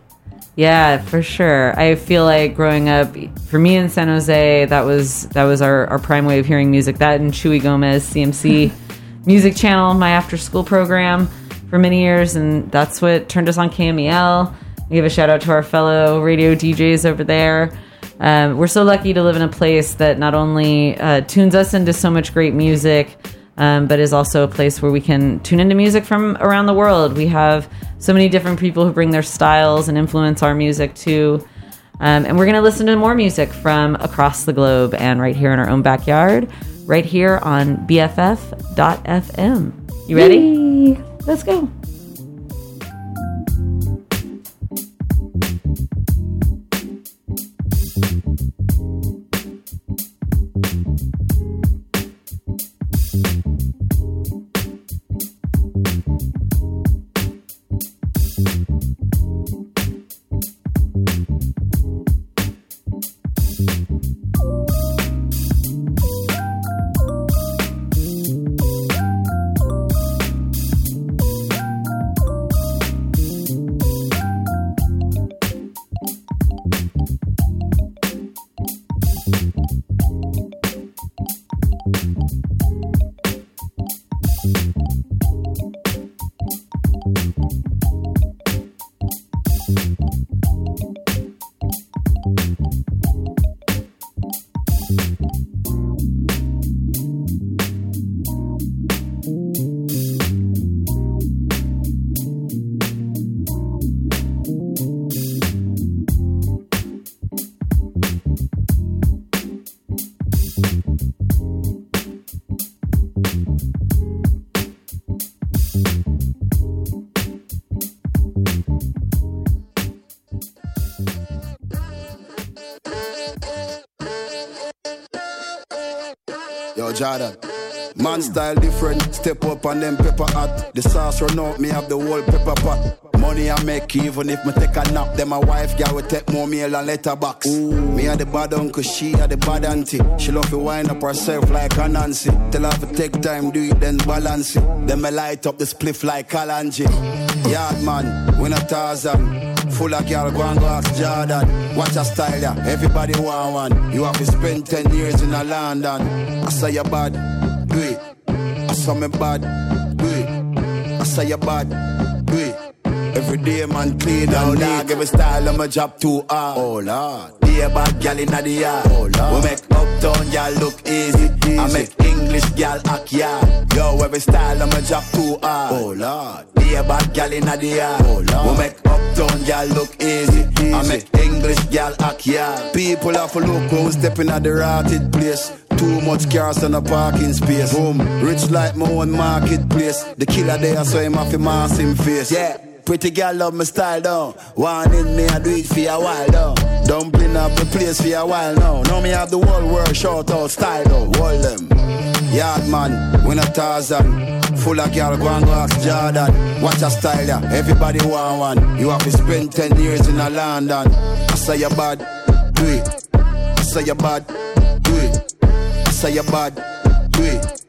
Yeah, for sure. I feel like growing up, for me in San Jose, that was that was our, our prime way of hearing music. That and Chuy Gomez, CMC Music Channel, my after school program for many years, and that's what turned us on KMEL. We give a shout out to our fellow radio DJs over there. Um, we're so lucky to live in a place that not only uh, tunes us into so much great music, um, but is also a place where we can tune into music from around the world. We have so many different people who bring their styles and influence our music too. Um, and we're going to listen to more music from across the globe and right here in our own backyard, right here on BFF.FM. You ready? Yay. Let's go. Jordan. Man style different, step up and then pepper hot. The sauce run out, me have the whole pepper pot. Money I make even if me take a nap. Then my wife girl will take more meal and letterbox. Ooh. Me a the bad uncle, she a the bad auntie. She love to wind up herself like a Nancy. Tell her to take time, do it then balance it. Then me light up the spliff like Kalanji. Yard man, we not Tarzan. Full of girl, go and go ask Jordan. Watch a style, yeah. Everybody want one. You have to spend 10 years in a London. I say you bad, do it. I saw me bad, do it. I say you bad. Every day man clean and dog Every style I'ma drop too hard. Oh lord. Be a bad gal inna the yard. Oh lord. We make uptown gal look easy, I make English gal act yard. Yo every style I'ma drop too hard. Oh lord. Be a bad gal inna the yard. Oh lord. We make uptown gal look easy, I make English gal act yard. People have to look who's stepping at the rotted place. Too much cars on a parking space. Boom, rich like my own marketplace. The killer there, so him have to mask him face. Yeah. Pretty girl love my style down. One in me, I do it for a while down. Dumpling up the place for a while now. Now me have the whole world short out style though. Hold them. Yard man, we not Tarzan. Full of girl, go and go ask Jordan. Watch a style, yeah. Everybody want one. You have to spend 10 years in a London. I say you bad, do it. I say you bad, do it. I say you bad, do it.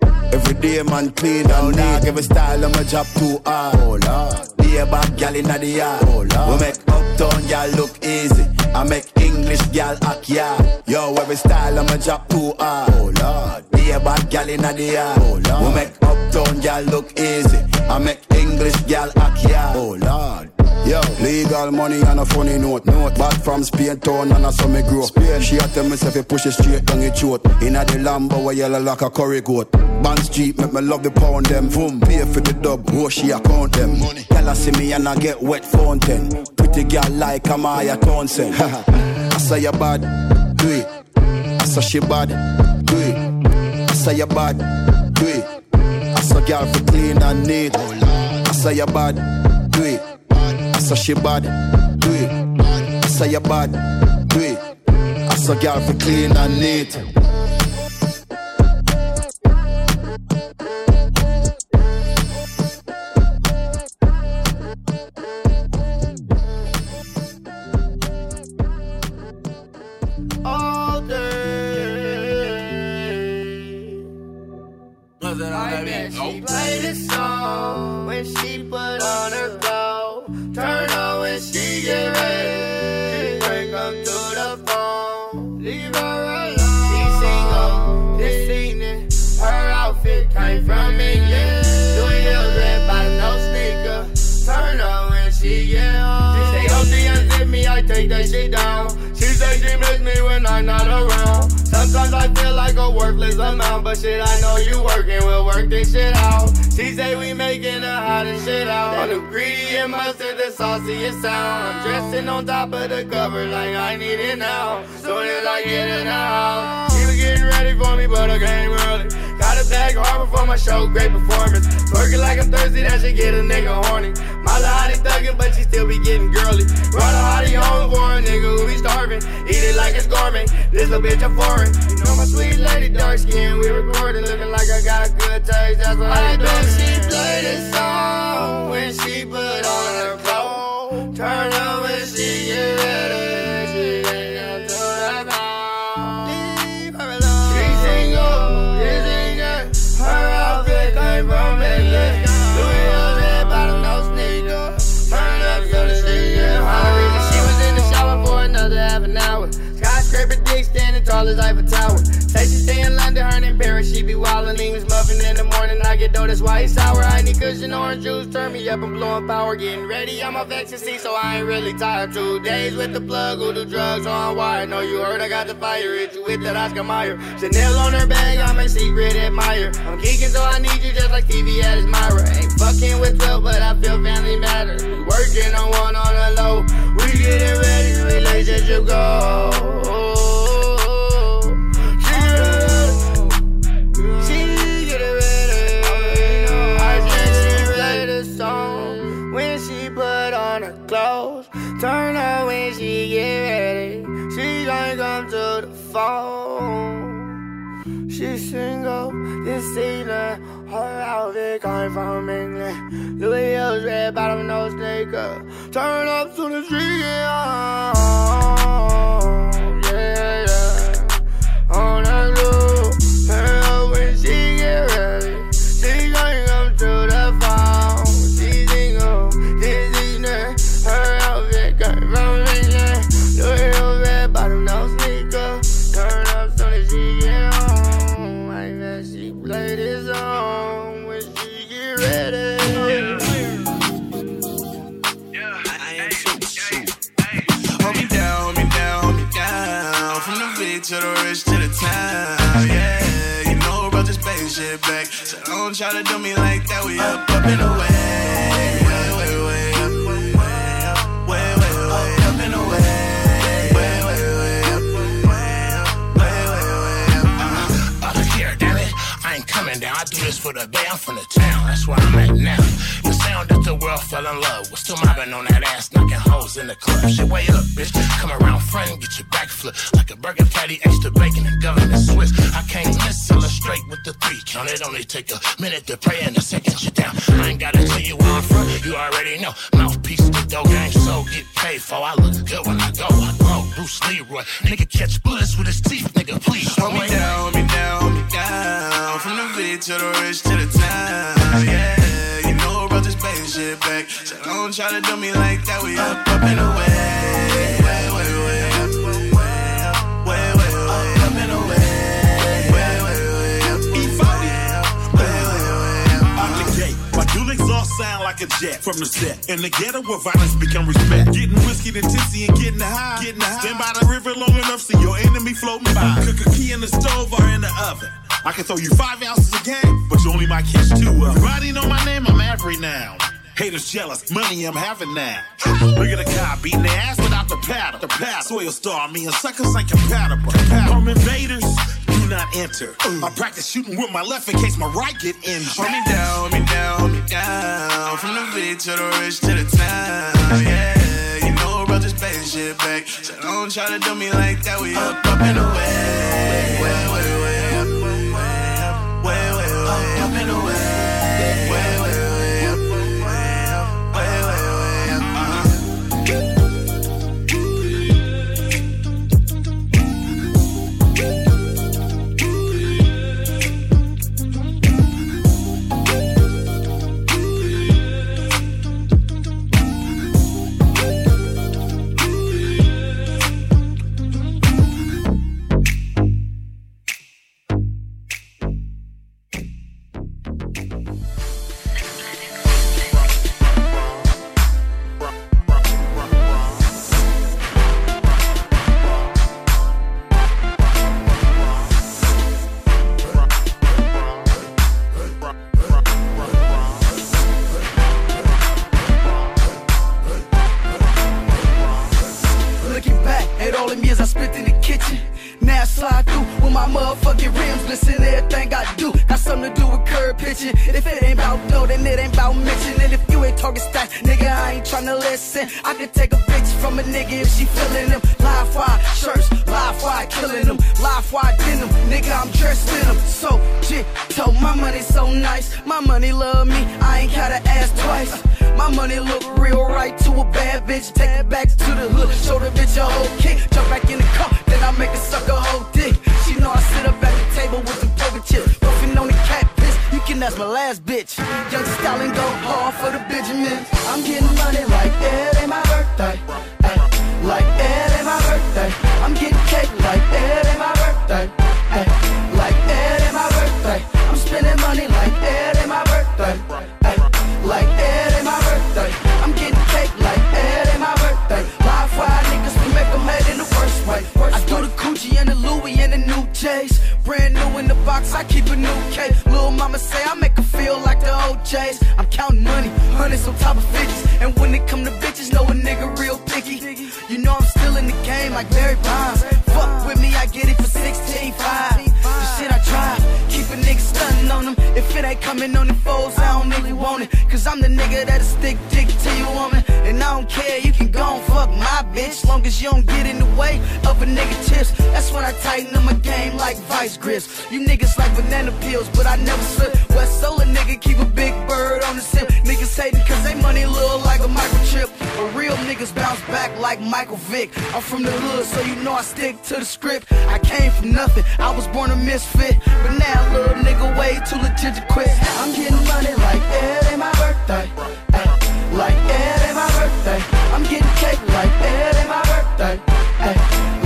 Day man clean and neat. Every style I'ma drop too hard. Oh lord. Be a bad gal inna oh, oh, the yard. Oh lord. We make uptown gal look easy. I make English gal act yard. Yo, every style I'ma drop too hard. Oh lord. Be a bad gal inna the yard. Oh lord. We make uptown gal look easy. I make English gal act yard. Oh lord. Yo, legal money and a funny note. Note back from Spain town and I saw me grow. Spain. She a tell me if you push it straight down your throat. Inna the Lambo where yellow like a curry goat. Band Street make me love the pound them. Boom, pay for the dub. Oh, she account them. Money. Tell her see me and I get wet fountain. Pretty girl like Amaya Townsend. I say you bad, do it. I say she bad, do it. I say you bad, do it. I say girl for clean and neat. Oh, I say you bad, do it. I say she bad, do it. I say you bad, do it. I say girl for clean and neat. all day. I bet she play this song when she put on her not around. Sometimes I feel like a worthless amount, but shit, I know you working, we'll work this shit out. She say we making the hottest shit out. On the greedy and mustard, the sauciest sound. I'm dressing on top of the cover like I need it now. Soon as I get the house, she was getting ready for me, but I came early. A bag hard before my show, great performance. Twerking like I'm thirsty, that should get a nigga horny. My little hottie thuggin', but she still be getting girly. Brought a hottie home for a nigga who be starving. Eat it like it's gourmet. This little bitch a foreign. You know my sweet lady, dark skin. We recorded, looking like I got good taste. That's what I, I bet she play this song when she put on her clothes. Turn up when she get ready. Tall as Eiffel Tower. Say she stay in London, her in Paris, she be wildin'. English muffin in the morning, I get dough, that's why it's sour. I need cushion orange juice, turn me up blowing power. Getting ready, I'm off ecstasy, so I ain't really tired. Two days with the plug, who do drugs on wire. Know you heard I got the fire, hit you with that Oscar Mayer. Chanel on her bag, I'm a secret admirer. I'm geeking, so I need you just like TV at Myra. Ain't fucking with 12, but I feel family matters. We working on one on the low. We getting ready, relationship go. Turn her when she get ready. She gonna come to the phone. She's single this season. Her outfit coming from England. Louis Hills, red bottom, no sneaker. Turn up to the street, yeah. Yeah, yeah. On the loop. In the club. Shit, way up, bitch. Come around, friend, get your back flip. Like a burger patty, extra bacon and government Swiss. I can't miss, illustrate with the three count. It only take a minute to pray and a second you down. I ain't gotta tell you where I'm from. You already know. Mouthpiece, the dough gang, so get paid for. I look good when I go. I grow. Bruce Leroy. Nigga catch bullets with his teeth, nigga, please. Hold me down, me down, me down. From the big to the rich to the town. Yeah, you know about this baby shit back. So don't try to do me like jet from the set. In the ghetto where violence become respect. Getting whiskey and tipsy and getting high. Getting high. Stand by the river long enough so your enemy floating by. Cook a key in the stove or in the oven. I can throw you five ounces of game, but you only might catch two of them. Everybody know my name, I'm every now. Haters jealous, money I'm having now. Look at the car beating their ass without the paddle. The paddle. Soil star, me and suckers ain't compatible. Home invaders, do not enter. Mm. I practice shooting with my left in case my right get injured. Hold me down, hold me down, hold me down. From the big to the rich to the town. Yeah, you know this baby shit back. So don't try to do me like that. We up, up and away. Way, way, way last bitch. Young Stalin go hard for the Benjamins. I'm getting money like it ain't my birthday. Hundreds on top of fifties. And when it come to bitches, know a nigga real picky. You know I'm still in the game like Barry Bonds. Fuck with me, I get it for 16 5. The shit I try, keep a nigga stunting on them. If it ain't coming on the foes, I don't really want it. Cause I'm the nigga that'll stick dick to you woman. And I don't care, you can bitch. Long as you don't get in the way of a nigga tips. That's when I tighten up my game like vice grips. You niggas like banana peels, but I never slip. West Solar nigga keep a big bird on the sip. Niggas hating cause they money look like a microchip. But real niggas bounce back like Michael Vick. I'm from the hood, so you know I stick to the script. I came from nothing, I was born a misfit. But now, little nigga, way too legit to quit. I'm getting money like it ain't my birthday. Ay, like it ain't my birthday. I'm getting birthday. Ay,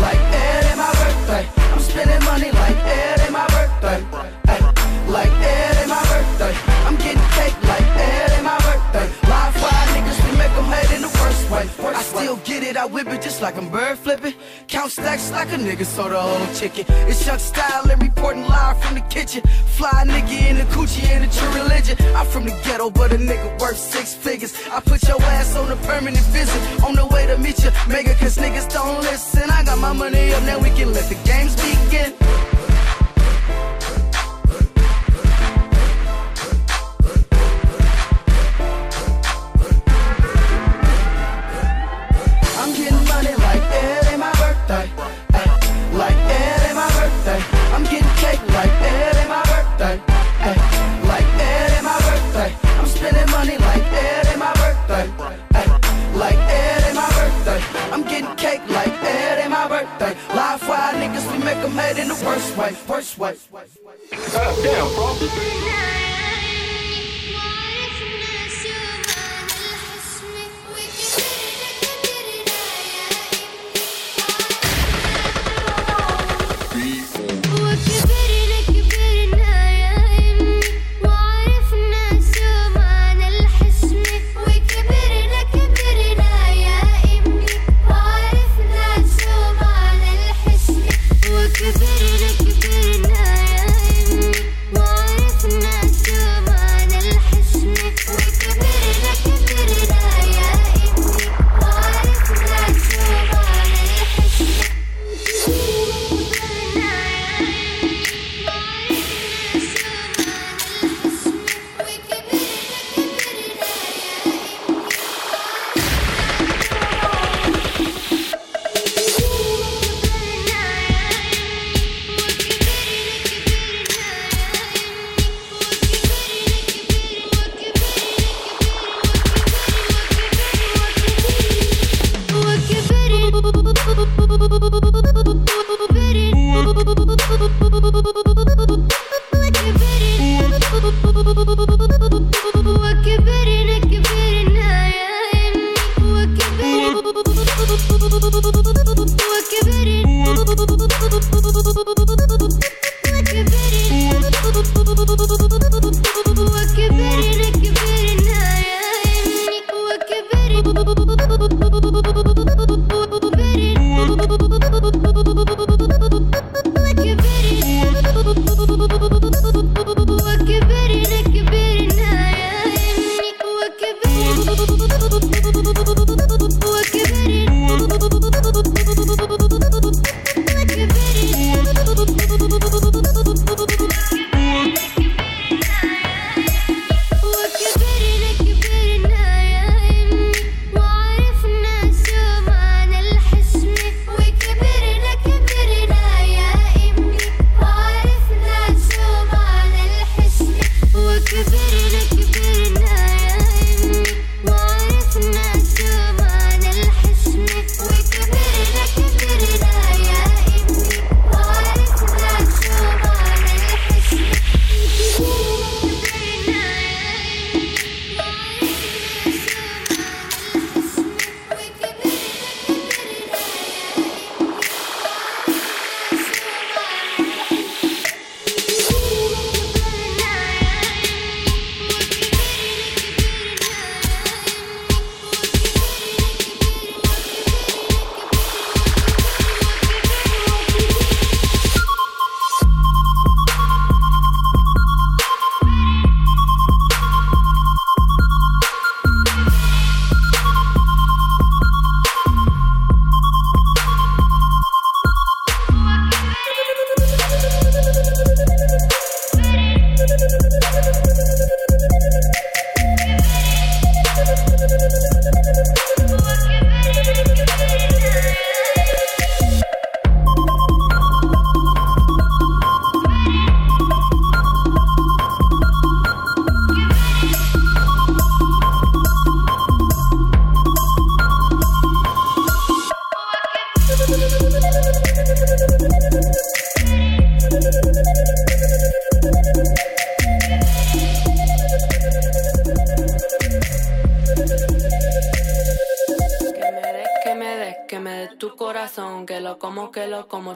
like it ain't my birthday. I'm spending money like it ain't my birthday. Ay, like it ain't my birthday. I'm getting cake like it ain't my birthday. Live niggas, we hate in the way. I still get it, I whip it just like I'm bird flipping. Count stacks like a nigga sold a whole chicken. It's Chuck style and reporting live from the kitchen. Fly nigga in the coochie and a true religion. I'm from the ghetto, but a nigga worth six figures. I put your ass on a permanent visit. On the way to meet you, mega, cause niggas don't listen. I got my money up, now we can let the games begin. Make 'em hate in the worst way. Worst way. God damn, bro. could be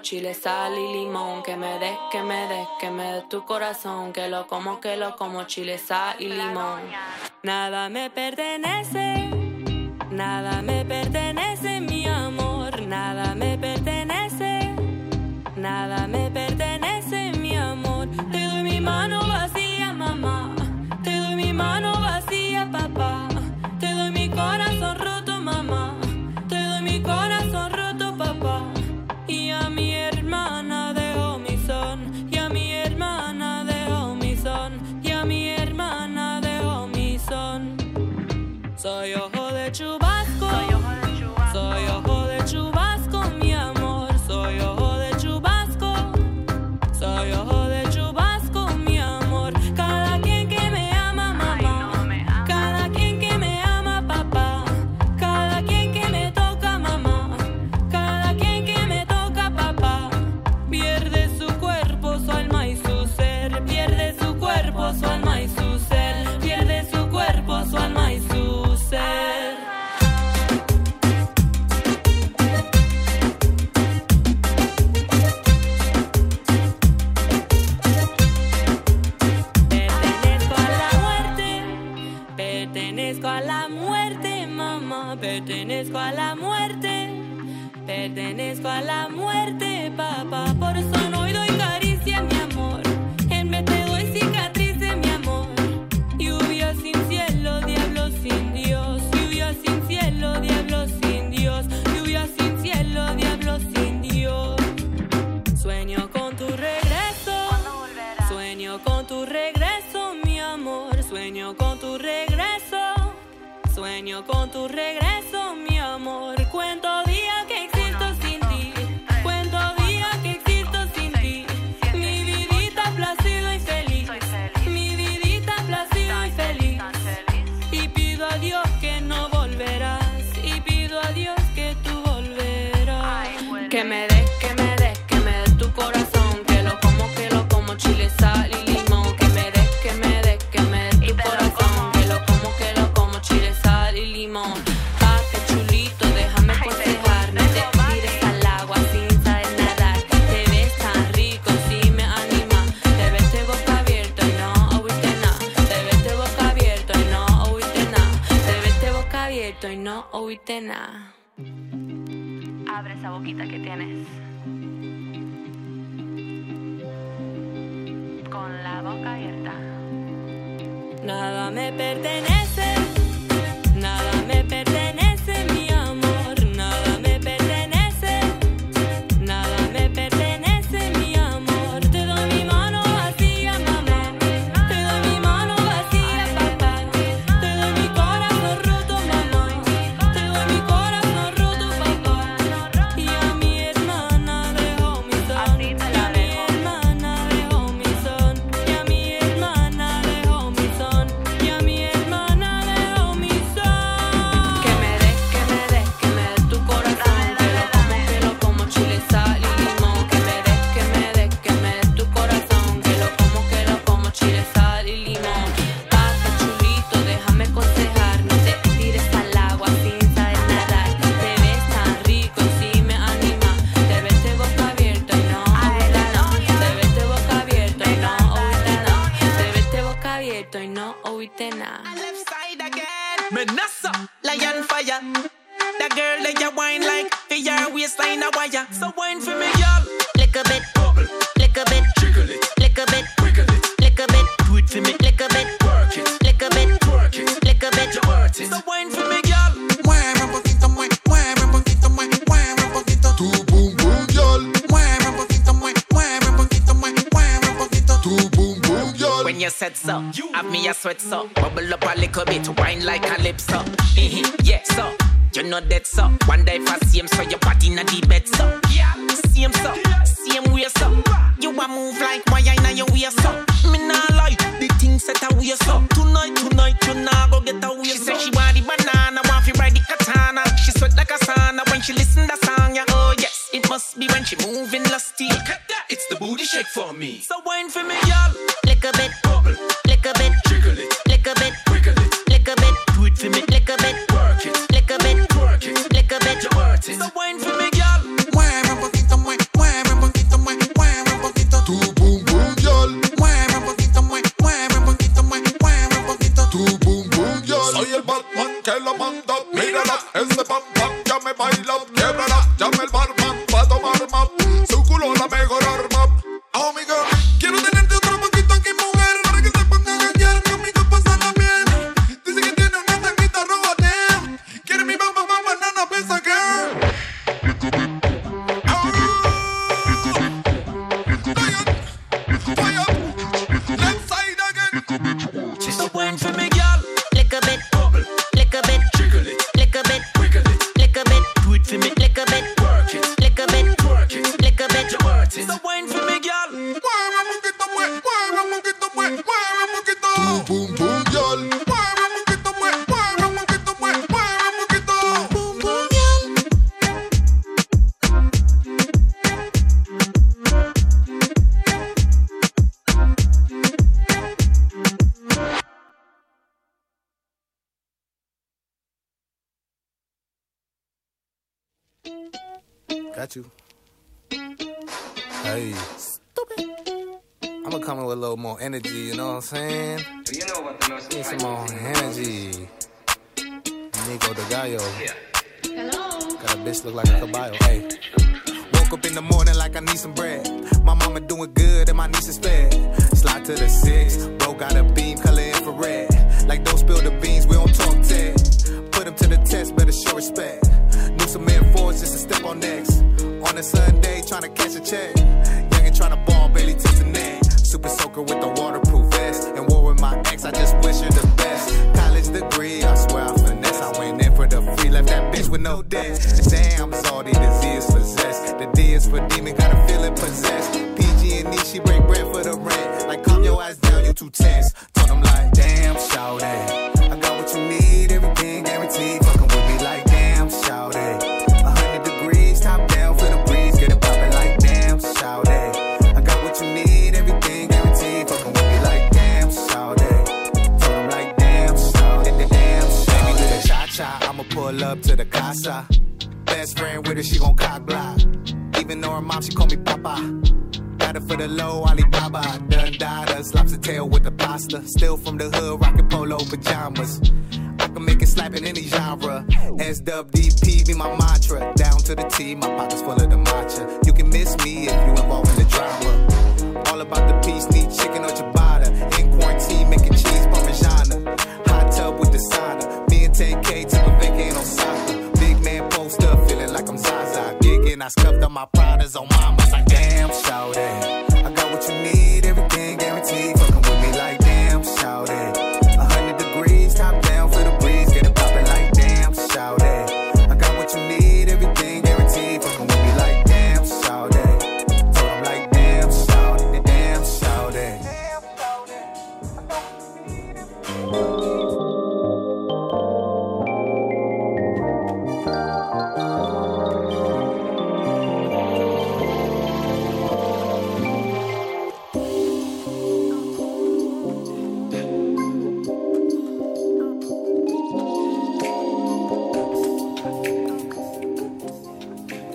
chile, sal y limón. Que me des, que me des, que me des tu corazón. Que lo como, que lo como, chile, sal y limón. Nada me pertenece, nada me pertenece. Mi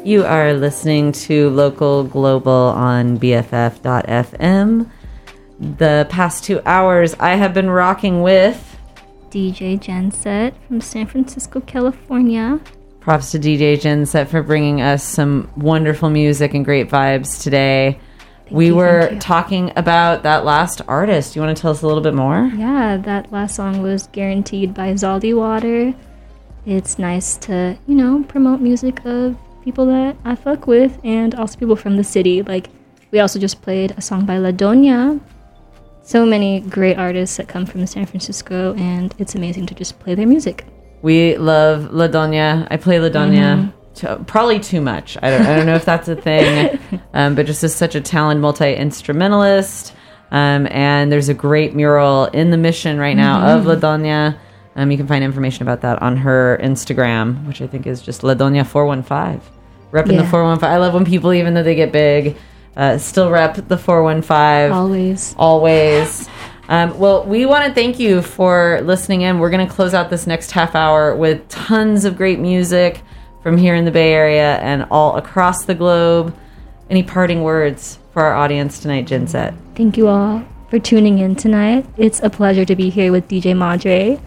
You are listening to Local Global on BFF.fm. The past two hours, I have been rocking with DJ Jenset from San Francisco, California. Props to DJ Jenset for bringing us some wonderful music and great vibes today. Thank we you, were talking about that last artist. You want to tell us a little bit more? Yeah, that last song was guaranteed by Zaldi Water. It's nice to, you know, promote music of people that I fuck with and also people from the city. Like we also just played a song by Ladonia. So many great artists that come from San Francisco and it's amazing to just play their music. We love Ladonia. I play Ladonia, Mm-hmm. probably too much. I don't, I don't know if that's a thing, um, but just is such a talented multi instrumentalist. Um, and there's a great mural in the mission right now mm-hmm. of Ladonia. Um, you can find information about that on her Instagram, which I think is just LaDonia415. Repping yeah. the 415. I love when people, even though they get big, uh, still rep the 415. Always. Always. Um, well, we want to thank you for listening in. We're going to close out this next half hour with tons of great music from here in the Bay Area and all across the globe. Any parting words for our audience tonight, Jenset? Thank you all for tuning in tonight. It's a pleasure to be here with DJ Madre.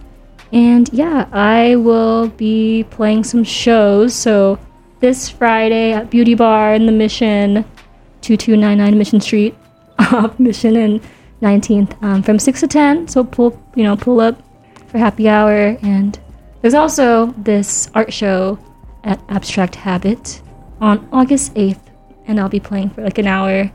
And yeah, I will be playing some shows. So this Friday at Beauty Bar in the Mission, 2299 Mission Street, off Mission and 19th, um, from 6 to 10. So pull, you know, pull up for happy hour. And there's also this art show at Abstract Habit on August 8th. And I'll be playing for like an hour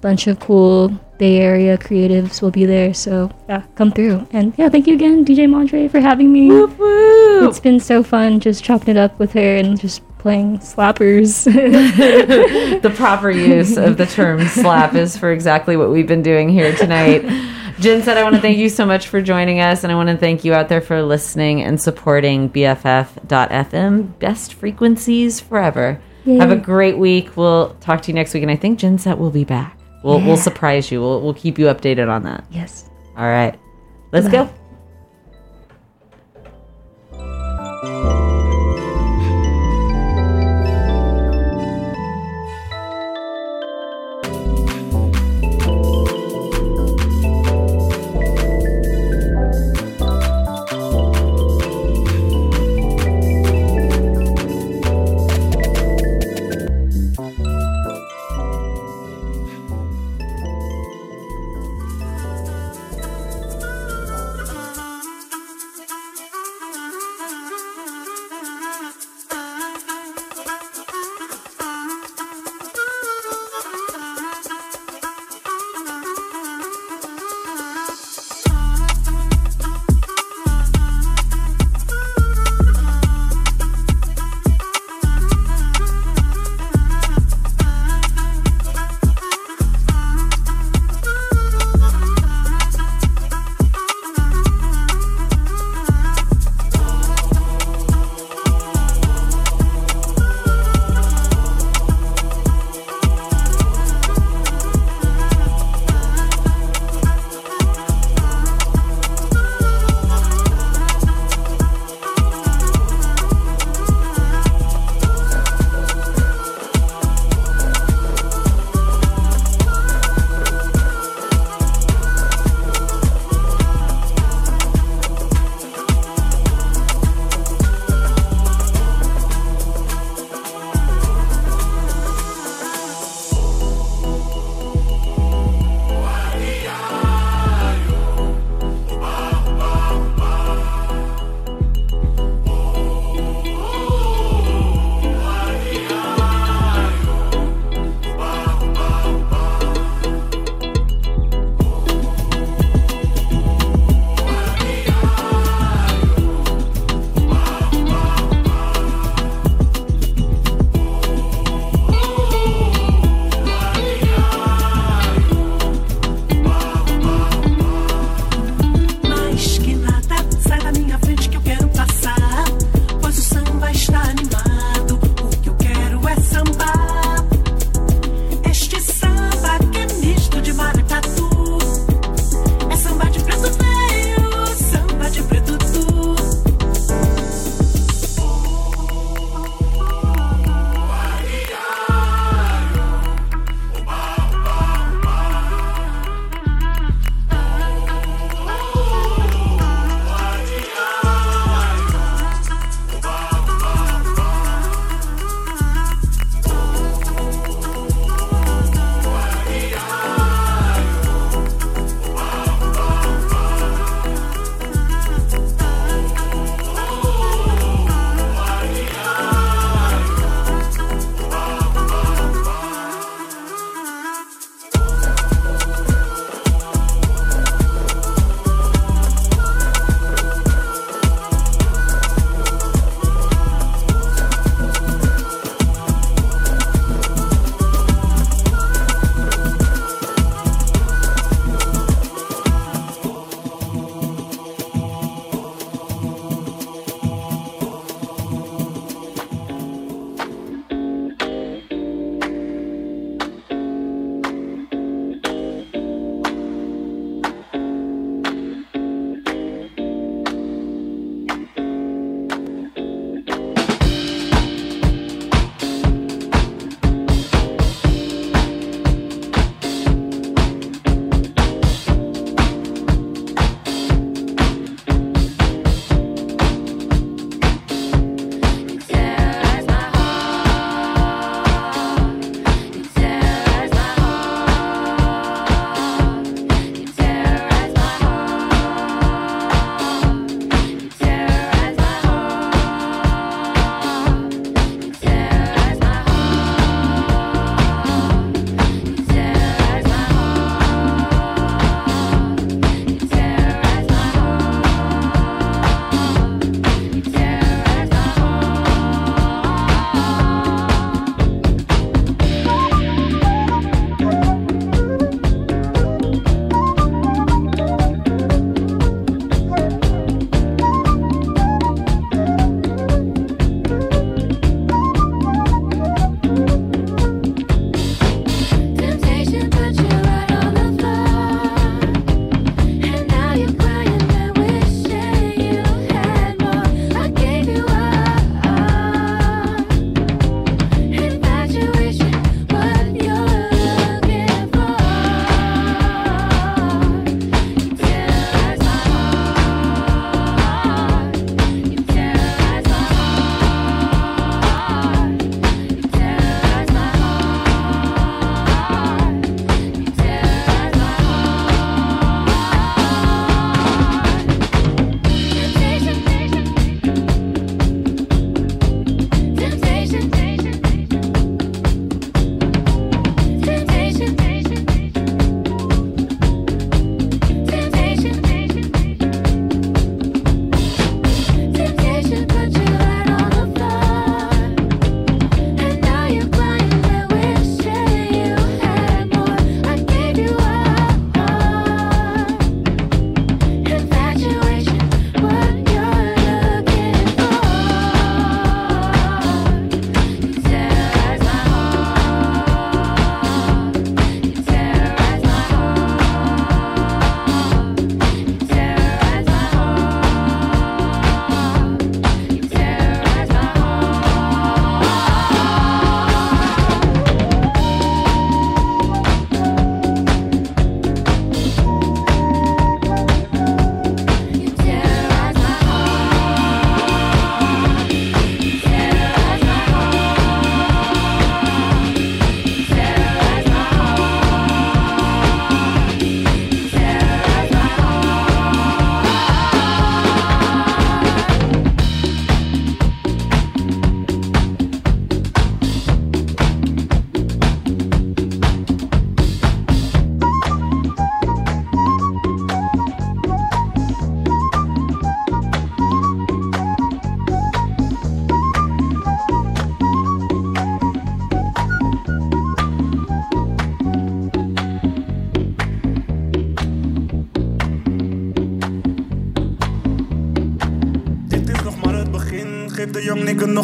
bunch of cool Bay Area creatives will be there. So yeah, come through. And yeah, thank you again, DJ Madre, for having me. It's been so fun just chopping it up with her and just playing slappers. the proper use of the term slap is for exactly what we've been doing here tonight. Jenset, I want to thank you so much for joining us, and I want to thank you out there for listening and supporting BFF.FM. Best frequencies forever. Yay. Have a great week. We'll talk to you next week, and I think Jenset will be back. We'll, Yeah. we'll surprise you. We'll, we'll keep you updated on that. Yes. All right. Let's Bye. go.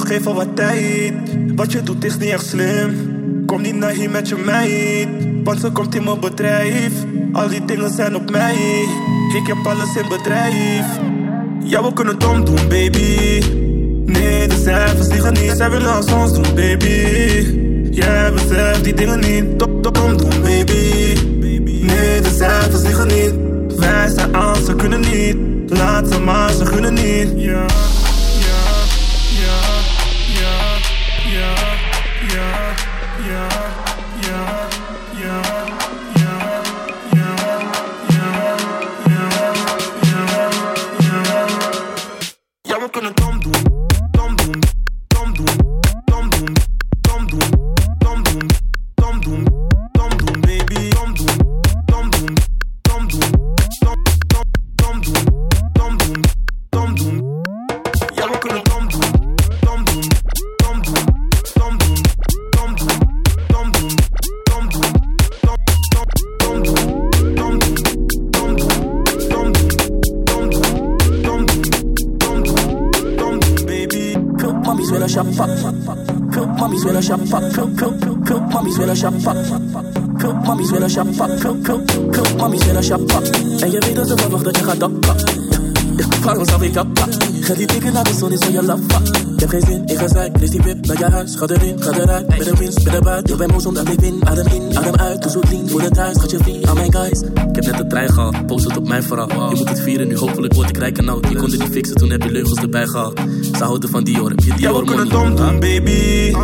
Nog even wat tijd. Wat je doet is niet echt slim. Kom niet naar hier met je meid. Want ze komt in mijn bedrijf. Al die dingen zijn op mij. Ik heb alles in bedrijf. Ja, we kunnen dom doen, baby. Nee, de cijfers liegen niet. Zij willen als ons doen, baby. Jij beseft die dingen niet. Dom, dom, dom doen, baby. Nee, de cijfers liegen niet. Wij zijn aan, ze kunnen niet. Laat ze maar, ze kunnen niet. En je weet dat ze verwacht dat je gaat doppa. Ja, waarom zou ik kappa? Ga die dikke naar de zon is voor je laffa. Ik heb geen zin in gezeik, lees die pip naar je huis. Ga erin, ga eruit, met de winst, met de buit. Je bent moe zonder ik win, adem in, adem uit. Doe zo clean voor het huis, gaat je free aan mijn guys. Ik heb net de trein gehaald, post het op mijn verhaal. Je moet het vieren, nu hopelijk word ik rijk en oud. Je kon het niet fixen, toen heb je leugens erbij gehaald. Ze houden van Dior, heb je Ja, Dior we kunnen dom doen, baby.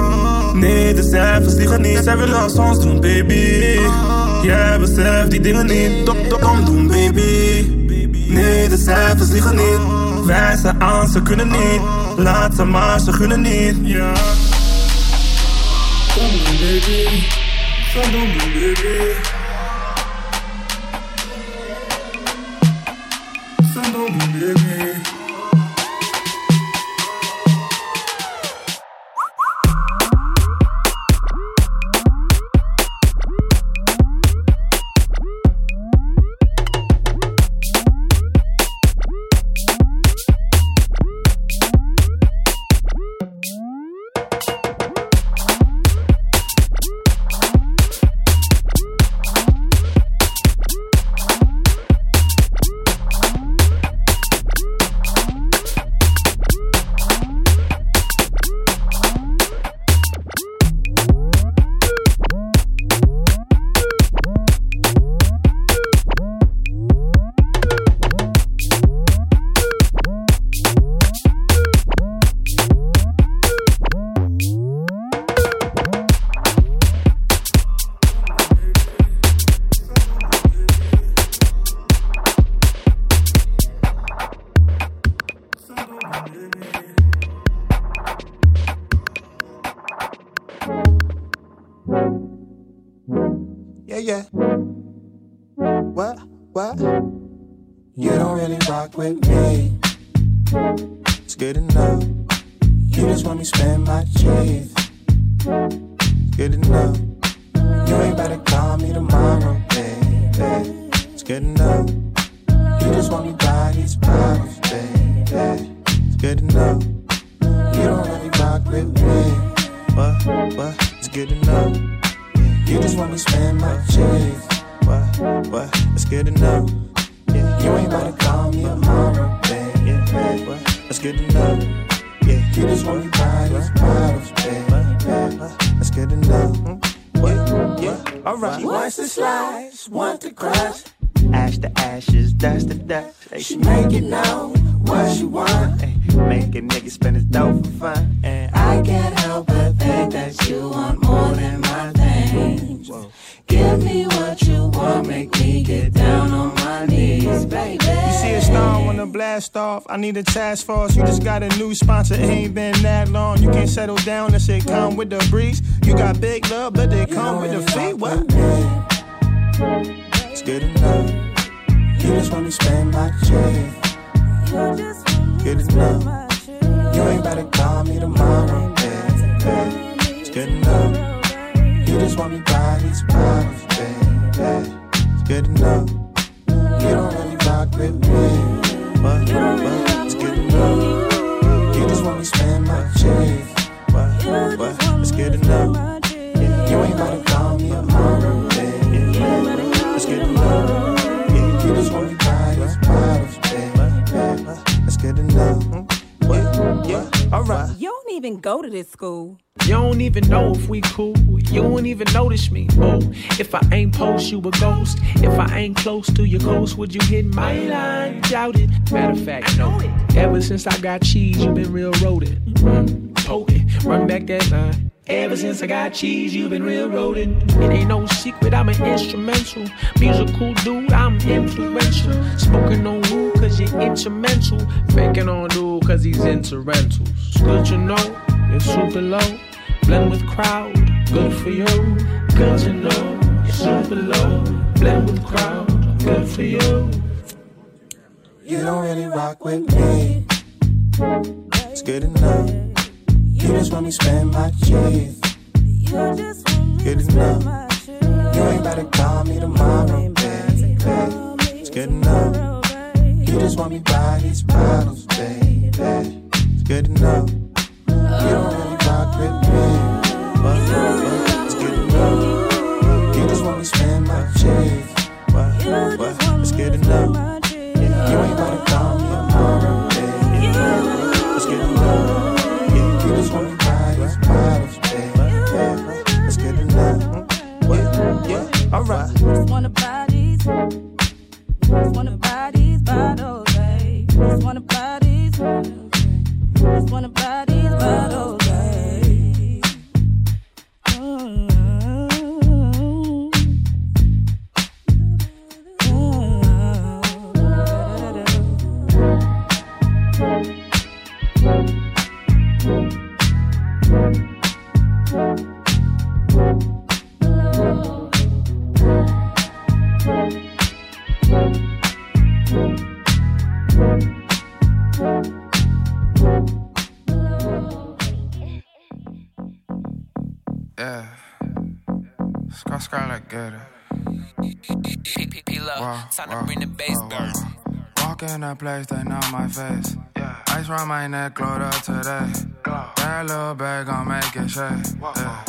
Nee, de cijfers liegen niet. Zij willen als ons doen, baby. Jij beseft die dingen niet. Dom, dom, dom doen, baby. Nee, de cijfers liegen niet. Wij zijn aan, ze kunnen niet. Laat ze maar, ze kunnen niet. Ja. Doen, baby. Zo baby. Baby. Even go to this school. You don't even know if we cool. You don't even notice me. Oh, if I ain't post, you a ghost. If I ain't close to your coast, would you hit my line? Doubt it. Matter of fact, no. Ever since I got cheese, you been real rodent. Mm. Run back that line. Ever since I got cheese, you've been real rodent. It ain't no secret, I'm an instrumental. Musical dude, I'm influential. Spoken on woo, cause you're instrumental. Faking on dude, cause he's into rentals. Good to know, you're super low. Blend with crowd, good for you. Good to know, super low. Blend with crowd, good for you. You don't really rock with me. It's good enough. You just want me spend my cheese. Good enough. You ain't about to call me tomorrow, baby. It's good enough. You just want me buy these bottles, baby. It's good enough. You don't really rock with me. But, but it's good enough. You just want me spend my cheese. But, but it's good enough. You ain't to call me tomorrow, baby. It's good enough. Yeah, you just want me buy these bottles, baby. It's good enough. Yeah, yeah, alright. Bottles. Just wanna buy these. Just wanna buy these bottles, Wow, Time wow, to bring the bass oh, wow, burn. Walk in a place, they know my face. Yeah. Ice round my neck, glowed up today. That little bag gon' make it shake. Yeah.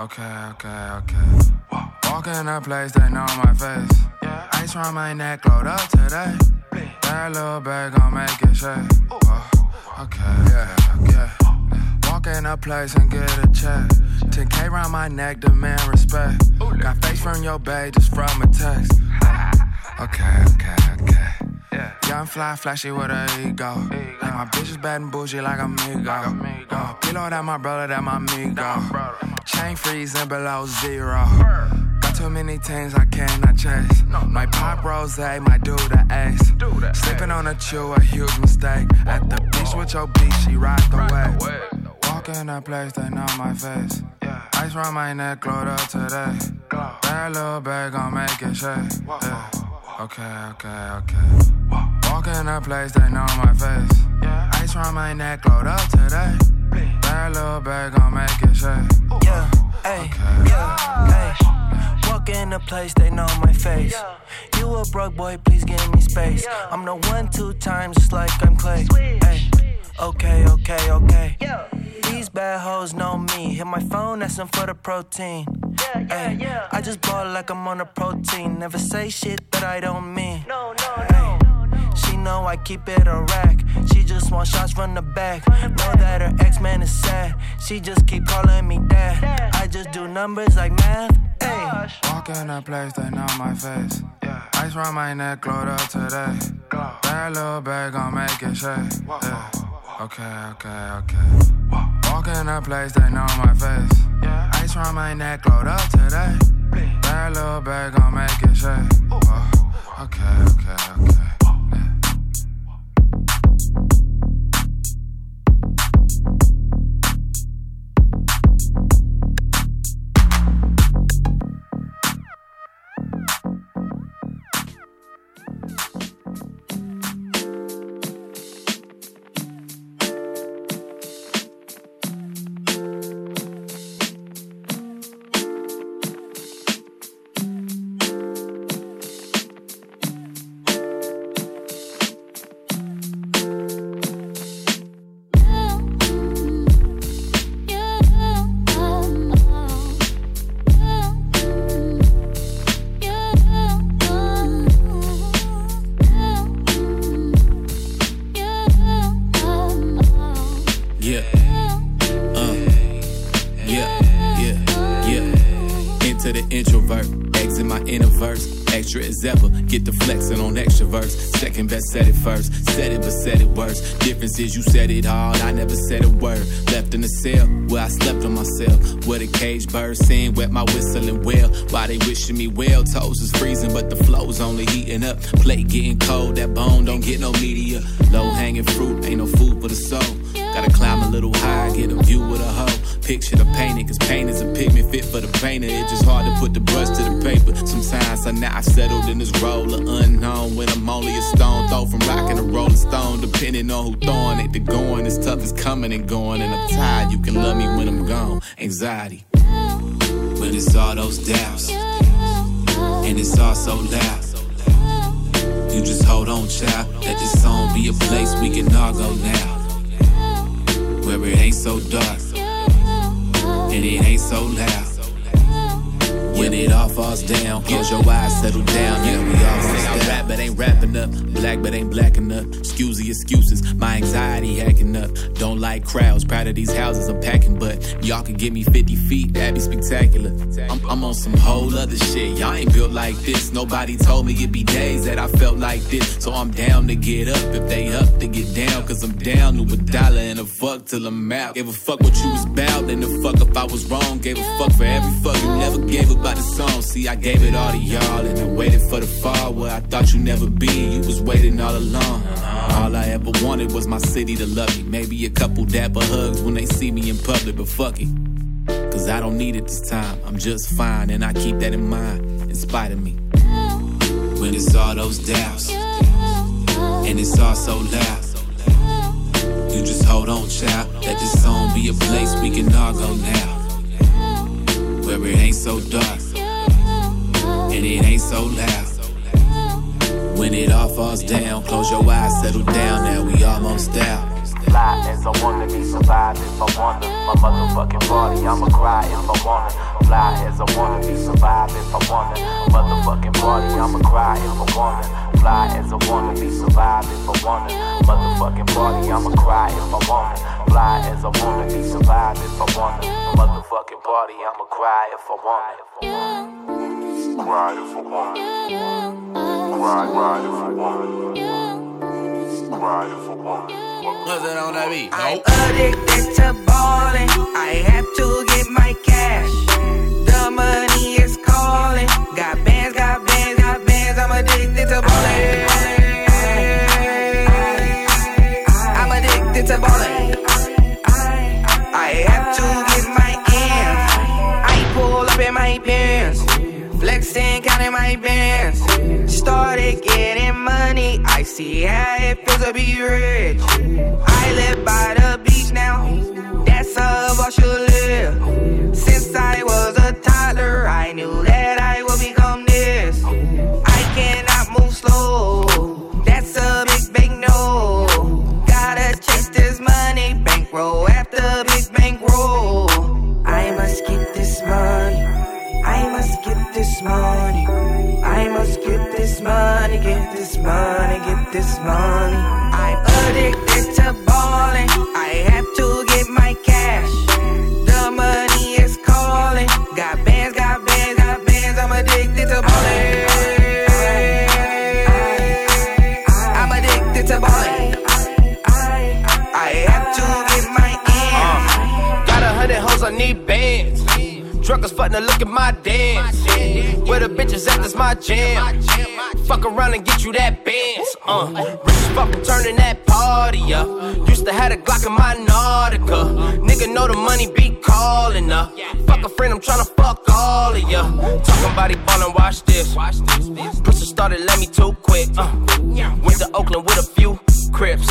Okay, okay, okay. Walk in a place, they know my face. Yeah. Ice round my neck, glowed up today. That little bag gon' make it shake. Oh, okay, yeah, yeah. Walk in a place and get a check. 10K round my neck, demand respect. Got face from your bae just from a text. Okay, okay, okay. Young fly, flashy with a ego. Like my bitch is bad and bougie like a Migo. Uh, pillow that my brother, that my amigo. Chain freezing below zero. Got too many things I cannot chase. My pop rose, my dude, the ace. Slipping on a chew, a huge mistake. At the beach with your beach, she ride the wave. Walk in a place, they know my face. Yeah. Ice round my neck, glowed up today. That little bag gon' make it shake. Yeah. Okay, okay, okay. Walk in a place, they know my face. Yeah. Ice round my neck, glowed up today. That little bag gon' make it shake. Yeah, hey, yeah, hey. Walk in a place, they know my face. You a broke boy, please give me space. I'm the one, two times, just like I'm Clay. Hey, okay, okay, okay. These bad hoes know me. Hit my phone, asking for the protein. Yeah, yeah, Ay, I just ball like I'm on a protein. Never say shit that I don't mean. No, no, no. She know I keep it a rack. She just want shots from the back. Know that her ex man is sad. She just keep calling me dad. I just do numbers like math. Ay. Walk in a place, they know my face. Yeah. Ice round my neck, glowed up today. That little bag gon' make it shake. Yeah. Okay, okay, okay. Walk in a place, they know my face. Ice round my neck, glowed up today. That little bag gon' make it shake. Okay, okay, okay. You said it hard, I never said a word. Left in the cell, where I slept on myself. Where the cage bird sing, wet my whistling well. Why they wishing me well, toes is freezing, but the flow's only heating up. Plate getting cold, that bone don't get no media. Low hanging fruit, ain't no food for the soul. Gotta climb a little high, get a view with a hoe. Picture the painting, cause paint is a pigment fit for the painter. It's just hard to put the brush to the paper. Sometimes I now I settled in this role of unknown when I'm only a stone throw from rocking a rolling stone. Depending on who throwing it, the going is tough as coming and going. And I'm tired, you can love me when I'm gone. Anxiety. When it's all those doubts, and it's all so loud. You just hold on, child. Let this song be a place we can all go now. Where it ain't so dark, and it ain't so loud. When it all falls down, close your eyes, settle down. Yeah, we all say I rap, but ain't rapping up. Black, but ain't black enough. Excuse the excuses, my anxiety hacking up. Don't like crowds, proud of these houses I'm packing, but y'all can give me 50 feet, that'd be spectacular. I'm, I'm on some whole other shit. Y'all ain't built like this. Nobody told me it'd be days that I felt like this. So I'm down to get up if they up to get down, cause I'm down to a dollar and a fuck till I'm out. Gave a fuck what you was about, and a fuck if I was wrong. Gave a fuck for every fuck you never gave about the song. See, I gave it all to y'all, and I waited for the fall where I thought you'd never be. You was waiting all along. All I ever wanted was my city to love me. Maybe a couple dapper hugs when they see me in public, but fuck it. Cause I don't need it this time. I'm just fine, and I keep that in mind, in spite of me. When it's all those doubts, and it's all so loud. You just hold on, child. Let this song be a place we can all go now. Where it ain't so dark, and it ain't so loud. When it all falls down, close your eyes, settle down. Now we almost out. As I wanna be, survive if I wanna. My motherfucking body, I'ma cry if I wanna. Fly as I wanna be, survive if I wanna. Motherfucking body, I'ma cry if I wanna. Fly as I wanna be, survive if I wanna. Motherfucking body, I'ma cry if I wanna. Fly as I wanna be, survive if I wanna. Motherfucking body, I'ma cry if I wanna. Cry if I wanna. Cry, cry if I wanna. Cry if I wanna. What's that on that beat? I'm addicted to ballin'. I have to get my cash. The money is calling. Got bands, got bands, bands. I'm addicted to ballin'. I'm addicted to ballin'. I have to get my ends. I pull up in my pants. Flexing, counting my bands. Started getting money. I see how it feels to be rich. I live by the beach now. That's how I should live. Since I was a toddler, I knew that I That's a big, big no. Gotta chase this money, bankroll after big bankroll. I must get this money. I must get this money. I must get this money, get this money, get this money. I'm addicted to balling. I have Fuck, now look at my dance. Where the bitches at, that's my jam. Fuck around and get you that bands. Uh, rich turning that party up. Used to have a Glock in my Nautica. Nigga know the money be calling up. Fuck a friend, I'm tryna fuck all of ya. Talking about he ballin', watch this. Push started, let me too quick. Uh, went to Oakland with a few crips.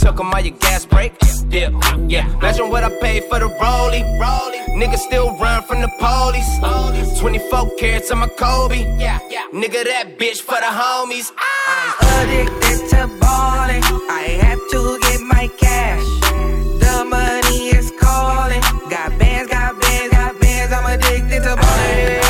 Took 'em all your gas break. Dip, yeah. Imagine what I paid for the rollie. Nigga still run from the police. 24 carats on my Kobe. Yeah. Nigga, that bitch for the homies. I'm addicted to ballin'. I have to get my cash. The money is calling. Got bands, got bands, got bands. I'm addicted to ballin'.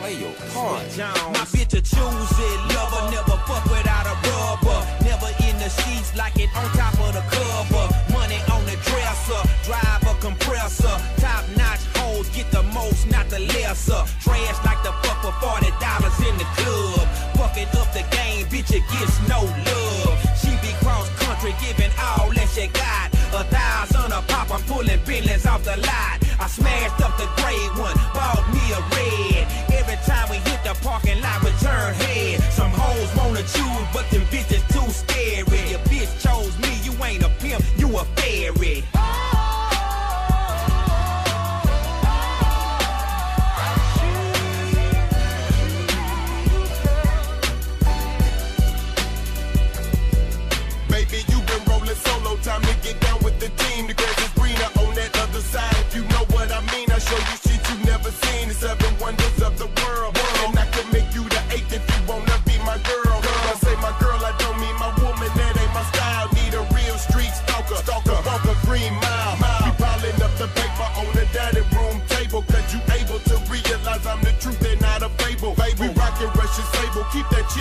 Play your part. My bitch a choose it, lover, never fuck without a rubber. Never in the sheets like it on top of the cover. Money on the dresser, drive a compressor. Top notch hoes get the most, not the lesser. Trash like the fuck for forty dollars in the club. Fucking up the game, bitch, it gets no love. She be cross country, giving all that she got. A thousand a pop, I'm pulling billions off the lot. I smashed up the gray one, bought me a red. Turn head. Some hoes wanna choose, but them bitches too scary. Your bitch chose me, you ain't a pimp, you a fairy.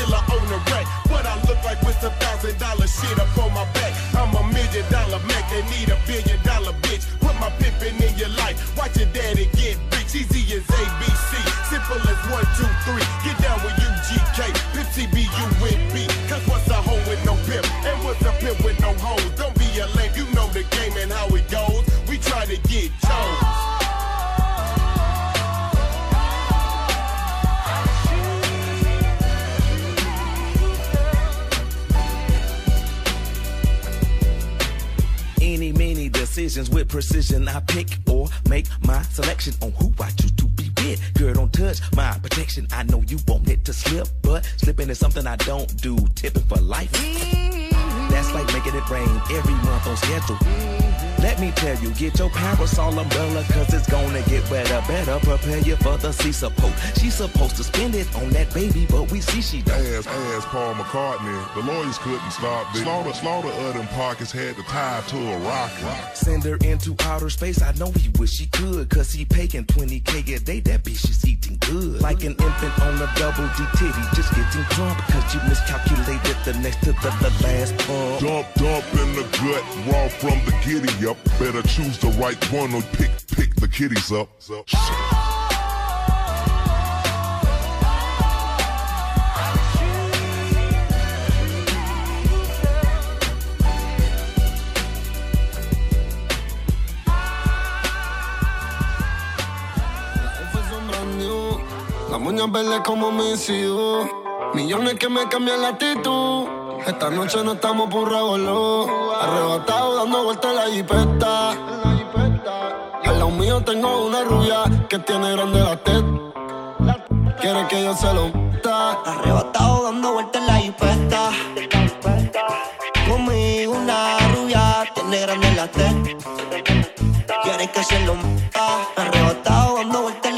On the rack. What I look like with some thousand dollar shit up on my back. I'm a million dollar Mac. They need a billion dollar bitch. Put my pimpin' in your life. Watch your daddy get rich. Easy as ABC. Simple as one, two, three. Get down with UGK. Pimp CBU with B. Cause what's a hoe with no pimp? And what's a pimp with no hoes? Don't be a lame. You know the game and how it goes. We try to get decisions with precision. I pick or make my selection on who I choose to be with. Girl, don't touch my protection. I know you want it to slip, but slipping is something I don't do. Tipping for life. Mm-hmm. That's like making it rain every month on schedule. Let me tell you, get your parasol umbrella, cause it's gonna get wetter. Better prepare you for the sea support. She's supposed to spend it on that baby, but we see she don't. Ass, ass Paul McCartney. The lawyers couldn't stop this. Slaughter, slaughter of them pockets had to tie to a rocket. Send her into outer space. I know he wish he could, cause he paying 20k a day. That bitch is eating good. Like an infant on a double D titty, just getting drunk, cause you miscalculated the next to the, the last pump. Dump, dump in the gut, raw from the giddy up. Better choose the right one or pick, pick the kitties up. Las moñas verdes como mi hijos. Millones que me cambian la actitud. Esta noche no estamos por revolú. Arrebatado dando vueltas la jipeta. Al lado mío tengo una rubia que tiene grande la teta. Quiere que yo se lo meta. Arrebatado dando vueltas la jipeta. Conmigo una rubia tiene grande la teta. Quiere que se lo meta. Arrebatado dando vueltas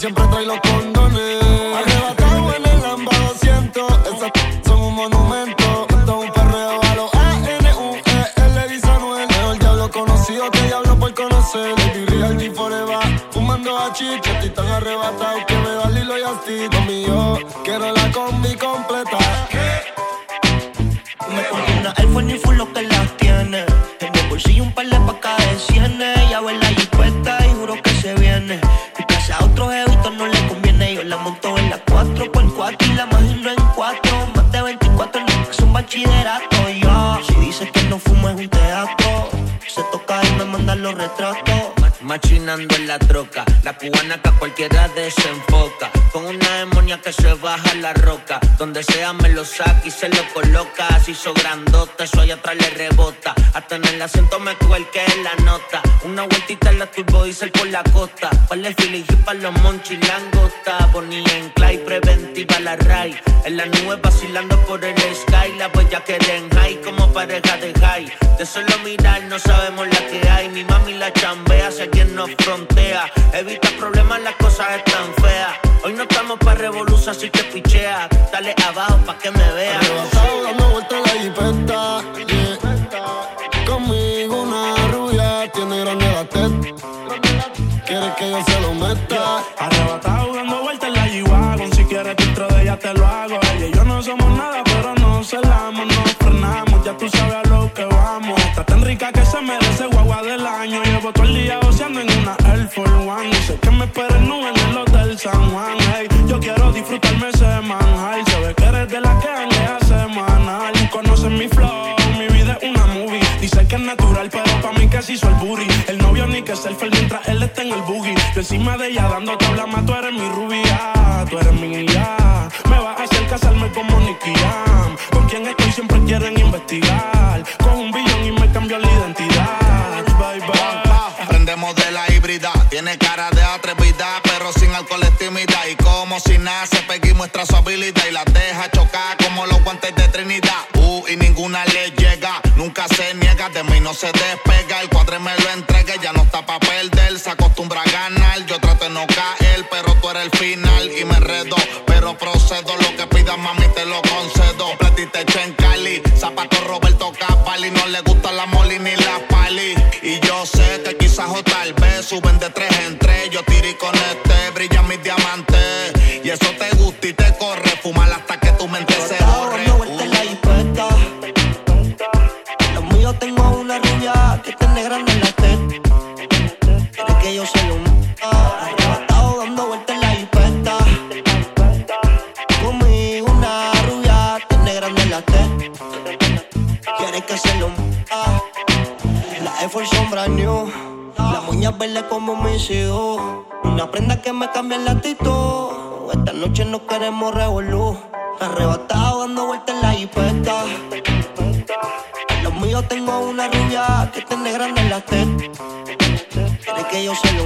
siempre trae los condones. La roca. Donde sea me lo saca y se lo coloca. Así hizo grandote, allá atrás le rebota. Hasta en el asiento me cuelque la nota. Una vueltita en la turbo diesel por la costa. Para el feeling para los monchis langota. Bonilla en clay, preventiva la ray. En la nube vacilando por el sky. La huella que den high como pareja de high. De solo mirar no sabemos la que hay. Mi mami la chambea, pichea. Dale el boogie Yo encima de ella dando tabla más tú eres mi rubia Tú eres mi ya Me vas a hacer casarme como Nicky Jam Con quien estoy siempre quieren investigar Con un billón y me cambió la identidad Bye bye Aprendemos de la híbrida. Tiene cara de atrevida, pero sin alcohol es tímida. Y como si nace, pega y muestra su habilidad. Y la deja chocar como los guantes de Trinidad. Uh, y ninguna le llega. Nunca se niega, de mí no se despega. Suben de tres en Una prenda que me cambia la actitud. Esta noche no queremos revolú. Arrebatado dando vueltas en la jipeta. Los míos tengo una rubia que tiene grande en la teta. Quiere que yo se lo.